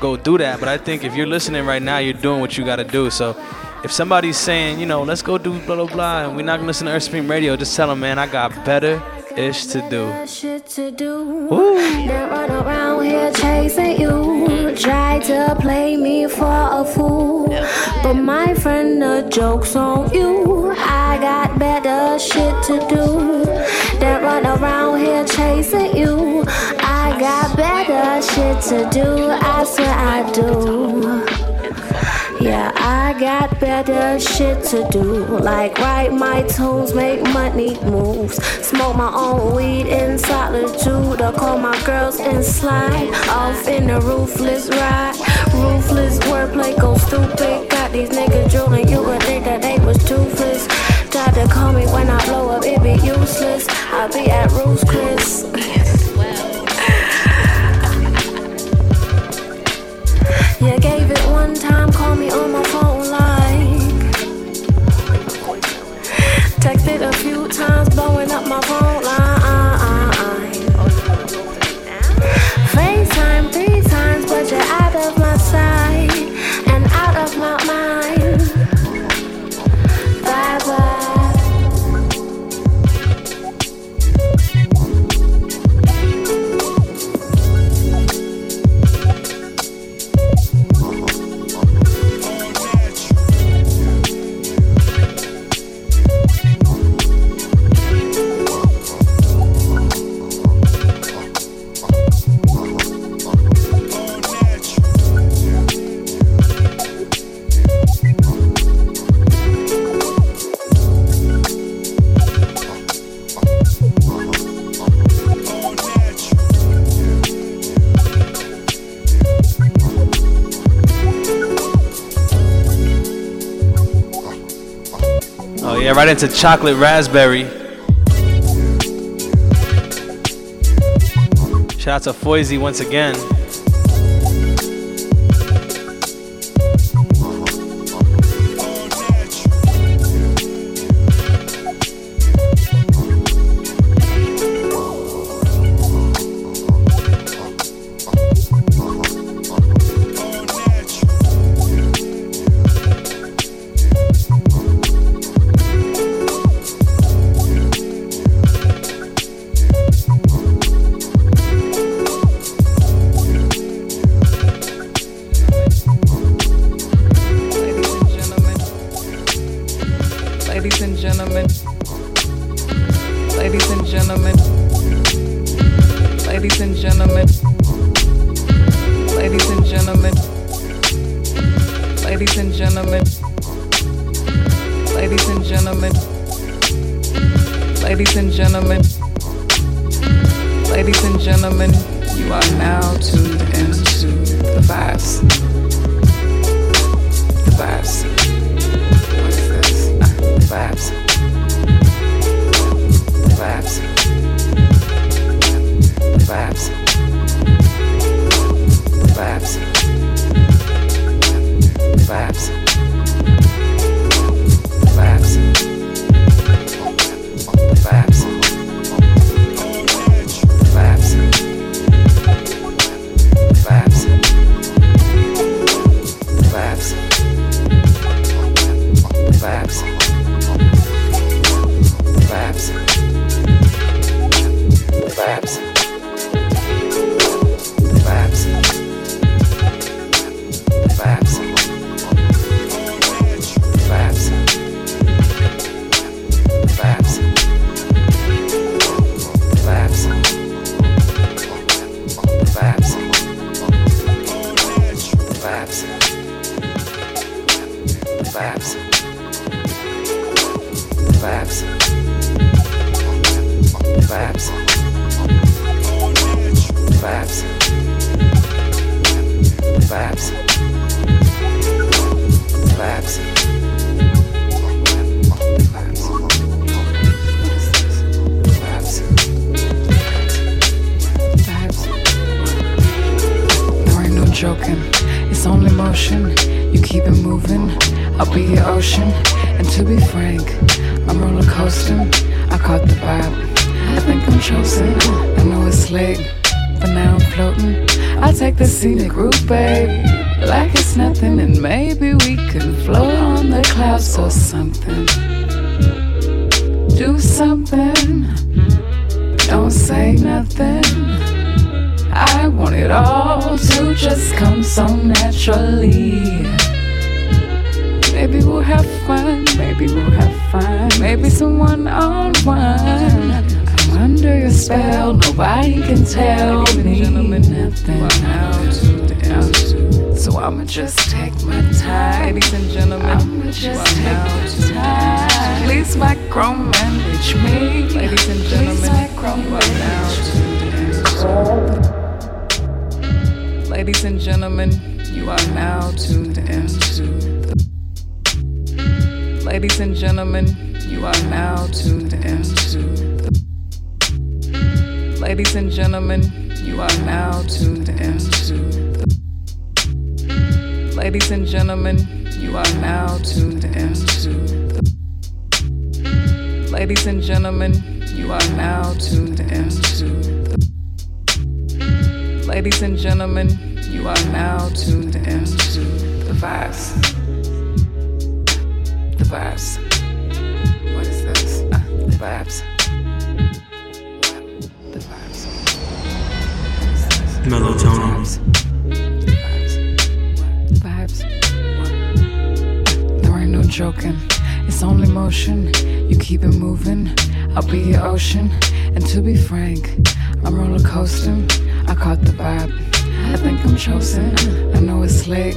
go do that. But I think if you're listening right now, you're doing what you gotta do. So if somebody's saying, you know, let's go do blah blah blah, and we're not gonna listen to Earth Supreme Radio, just tell them, man, I got better ish to do.
shit to do. Then run around here chasing you. Try to play me for a fool. But my friend, the joke's on you. I got better shit to do. Then run around here chasing you. I got better shit to do. I swear I do. Yeah, I got better shit to do. Like write my tunes, make money moves. Smoke my own weed in solitude. Or call my girls and slide off in the roofless ride. Ruthless wordplay go stupid. Got these niggas drooling, you would think that they was toothless. Tried to call me when I blow up, it be useless. I'll be at Roost Chris. call me on my phone line. Texted a few times, blowing up my phone
yeah, right into chocolate raspberry. Shout out to Foisey once again.
Ladies and gentlemen. Ladies and gentlemen. Ladies and gentlemen. Ladies and gentlemen. Ladies and gentlemen. Ladies and gentlemen. Ladies and gentlemen, you are now tuned into the vibes. The vibes. The vibes. Ah, Vibes. Vibes. Vibes. Vibes. Nobody can tell me nothing. How to, how to. So I'ma just take my time, ladies and gentlemen. I'ma just take my time. Please micromanage me, ladies and gentlemen. Ladies and gentlemen, you are now tuned into the Ladies and gentlemen, you are now tuned into Ladies and gentlemen, you are now tuned into the Ladies and gentlemen, you are now tuned into the Ladies and gentlemen, you are now tuned into the vibes. The vibes. What is this? Uh, the vibes. The vibes. MellowToneIn. Joking. It's only motion. You keep it moving. I'll be your ocean. And to be frank, I'm roller coasting. I caught the vibe. I think I'm chosen. I know it's late,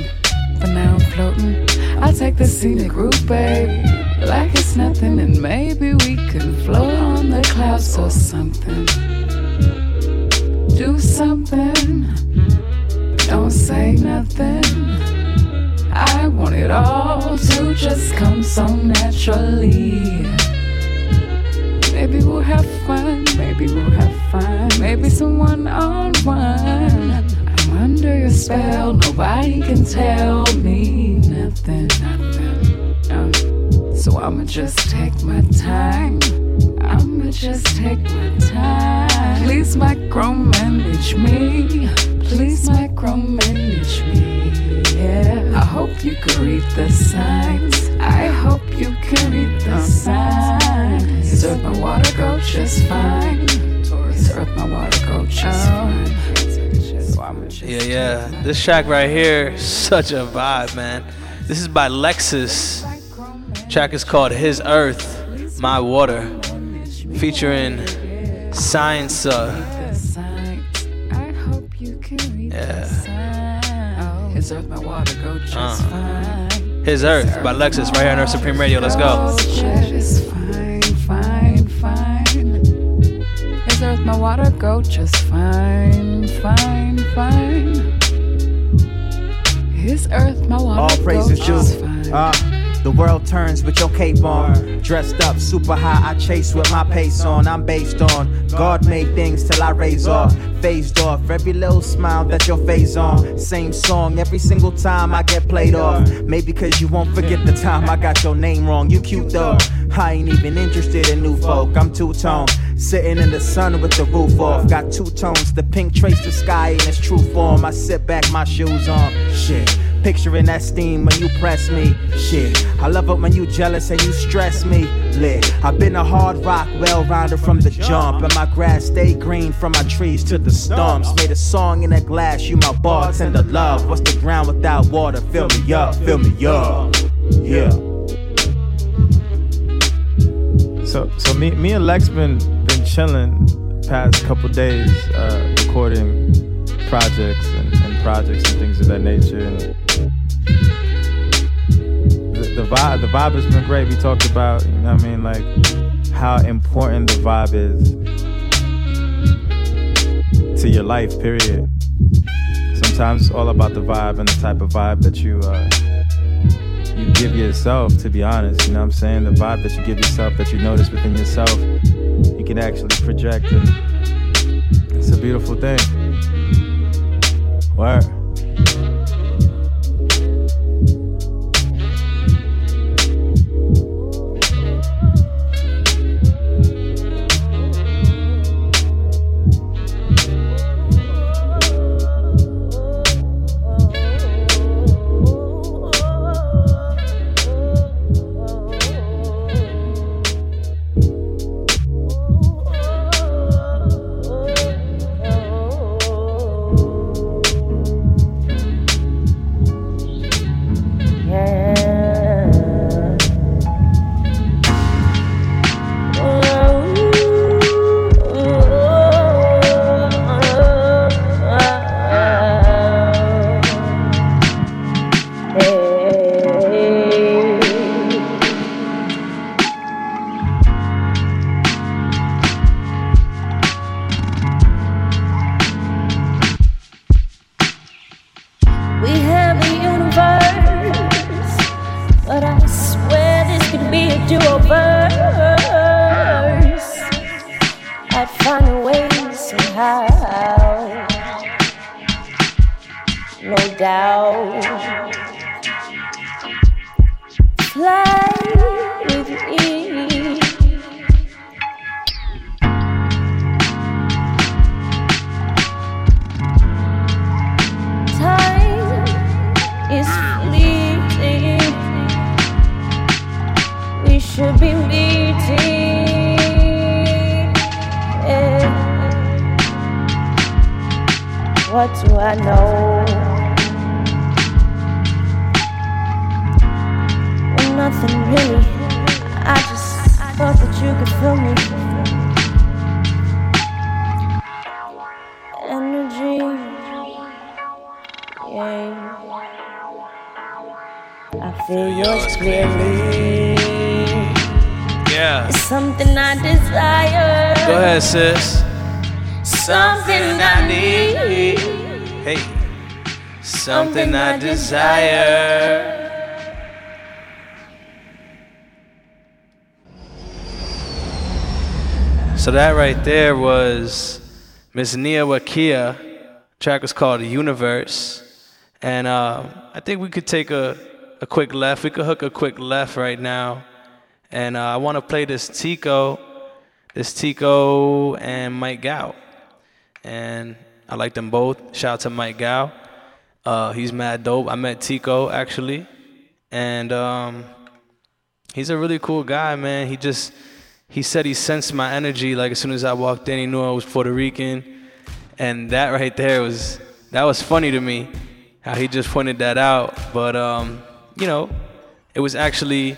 but now I'm floating. I'll take the scenic route, babe. Like it's nothing, and maybe we can float on the clouds or something. Do something. Don't say nothing. I want it all to just come so naturally. Maybe we'll have fun, maybe we'll have fun, maybe someone on one. I'm under your spell, nobody can tell me nothing, so I'ma just take my time. I'ma just take my time. Please micromanage me. Please micromanage me. Yeah. I hope you can read the signs. I hope you can read the signs. Is earth my water go just fine? Is earth my water go just fine? So I'ma just
Yeah, yeah. This track right here, such a vibe, man. This is by Lexus. Track is called His Earth, My Water. featuring Science. Uh,
I hope you can read
Yeah.
Yeah. His earth, my water go just
Uh.
fine.
His Earth by Lexus right here on Earth Supreme Radio. Let's go.
Just fine, fine, fine. His earth, my water go just fine, fine, fine. His earth, my water
All
go
praises
just fine.
Uh, the world turns with your cape on. Dressed up super high, I chase with my pace on. I'm based on God made things till I raise off. Phased off every little smile that your face on. Same song every single time I get played off. Maybe cause you won't forget the time I got your name wrong. You cute though. I ain't even interested in new folk. I'm two tone. Sitting in the sun with the roof off. Got two tones. The pink trace the sky in its true form. I sit back, my shoes on. Shit. Picturing that steam when you press me. Shit. I love it when you jealous and you stress me. Lit. I've been a hard rock, well rounder from the jump. And my grass stay green from my trees to the stumps. Made a song in a glass, you my bartender love. What's the ground without water? Fill me up, fill me up. Yeah.
So so me me and Lex been been chilling past couple days, uh, recording projects and projects and things of that nature. And the, the vibe the vibe has been great. We talked about you know what I mean like how important the vibe is to your life. Period. Sometimes it's all about the vibe and the type of vibe that you. Uh, you give yourself, to be honest. You know what I'm saying? The vibe that you give yourself, that you notice within yourself, you can actually project. And it's a beautiful thing. Word.
Desire.
So that right there was Miss Nia Wakia. Track was called Universe. And uh, I think we could take a, a quick left. We could hook a quick left right now. And uh, I want to play this Tico, this Tico and Mike Gao. And I like them both. Shout out to Mike Gao. Uh, he's mad dope. I met Tico actually. And um, he's a really cool guy, man. He just, he said he sensed my energy. Like as soon as I walked in, he knew I was Puerto Rican. And that right there was, that was funny to me how he just pointed that out. But, um, you know, it was actually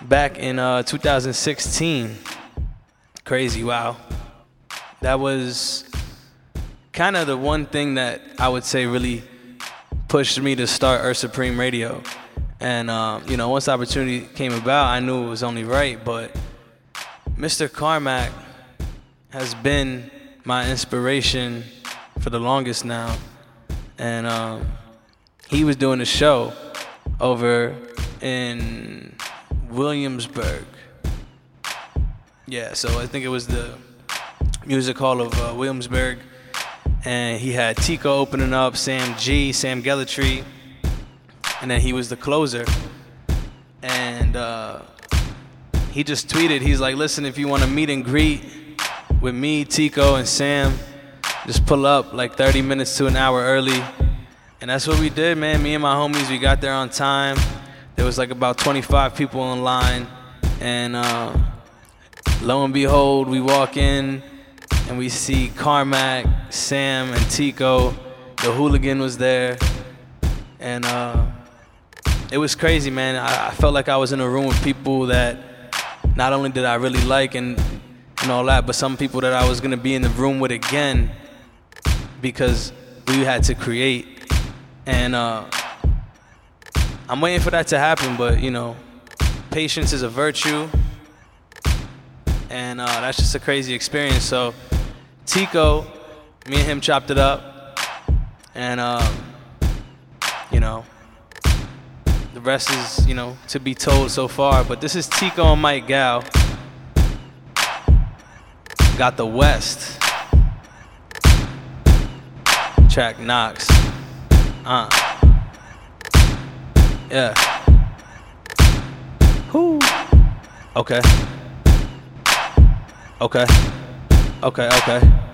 back in uh, 2016. Crazy, wow. That was kind of the one thing that I would say really pushed me to start Earth Supreme Radio. And, um, you know, once the opportunity came about, I knew it was only right. But Mr. Carmack has been my inspiration for the longest now. And um, he was doing a show over in Williamsburg. Yeah, so I think it was the Music Hall of uh, Williamsburg. And he had Tico opening up, Sam G, Sam Gellaitry, and then he was the closer. And uh, he just tweeted, he's like, listen, if you want to meet and greet with me, Tico, and Sam, just pull up like 30 minutes to an hour early. And that's what we did, man. Me and my homies, we got there on time. There was like about 25 people in line. And uh, lo and behold, we walk in and we see Carmack, Sam, and Tico. The hooligan was there. And uh, it was crazy, man. I, I felt like I was in a room with people that not only did I really like and, and all that, but some people that I was gonna be in the room with again because we had to create. And uh, I'm waiting for that to happen, but you know, patience is a virtue. And uh, that's just a crazy experience. So, Tico, me and him chopped it up. And, um, you know, the rest is, you know, to be told so far. But this is Tico and Mike Gao. Got the West. Track Knox. Uh. Yeah. Whoo. Okay. Okay. Okay, okay.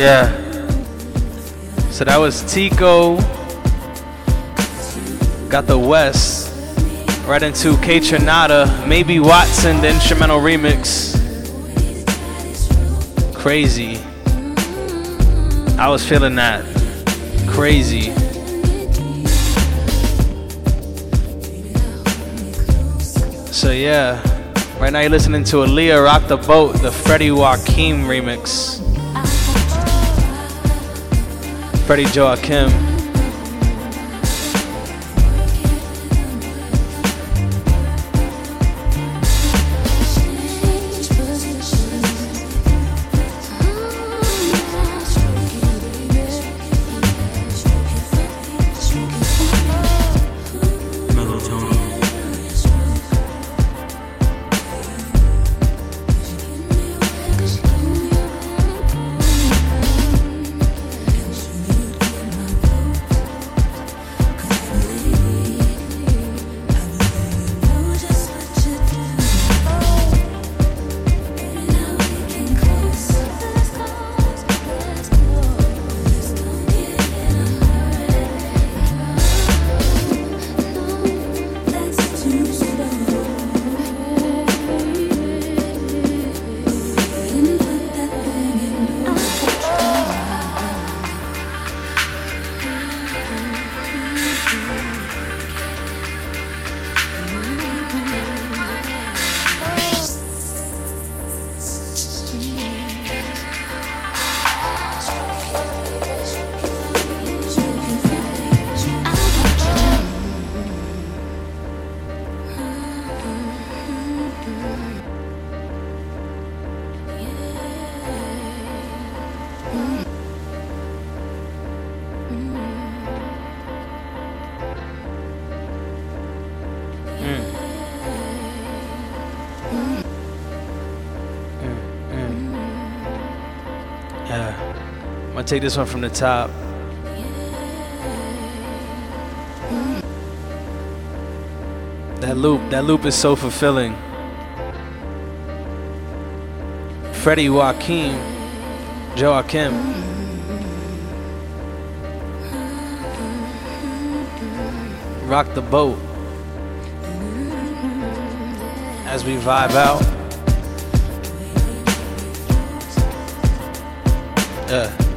Yeah. So that was Tico. Got the West. Right into Kaytranada. Maybe Watson, the instrumental remix. Crazy. I was feeling that. Crazy. So yeah. Right now you're listening to Aaliyah Rock the Boat, the Freddie Joachim remix. Freddie Joachim. Take this one from the top. That loop, that loop is so fulfilling. Freddie Joaquin, Joachim. Rock the boat as we vibe out. Yeah.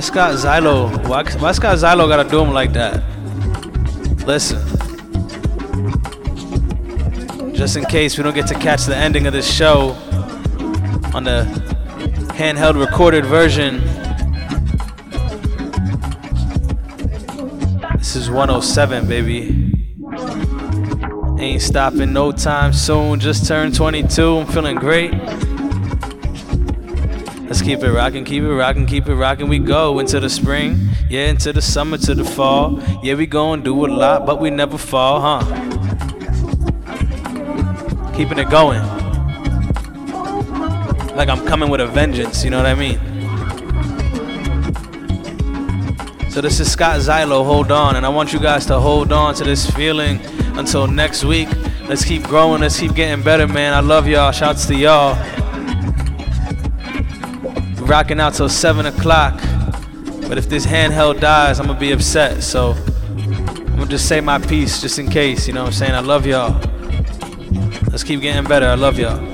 Why Scott Xylo? Why, why Scott Xylo gotta do him like that? Listen. Just in case we don't get to catch the ending of this show on the handheld recorded version. This is 107, baby. Ain't stopping no time soon. Just turned 22. I'm feeling great. Let's keep it rocking, keep it rocking, keep it rocking. We go into the spring, yeah, into the summer, to the fall. Yeah, we go and do a lot, but we never fall, huh? Keeping it going. Like I'm coming with a vengeance, you know what I mean? So this is Scott Xylo, hold on, and I want you guys to hold on to this feeling until next week. Let's keep growing, let's keep getting better, man. I love y'all. Shouts to y'all rocking out till 7 o'clock. But if this handheld dies, I'm gonna be upset. So I'm gonna just say my piece just in case, you know what I'm saying? I love y'all. Let's keep getting better. I love y'all.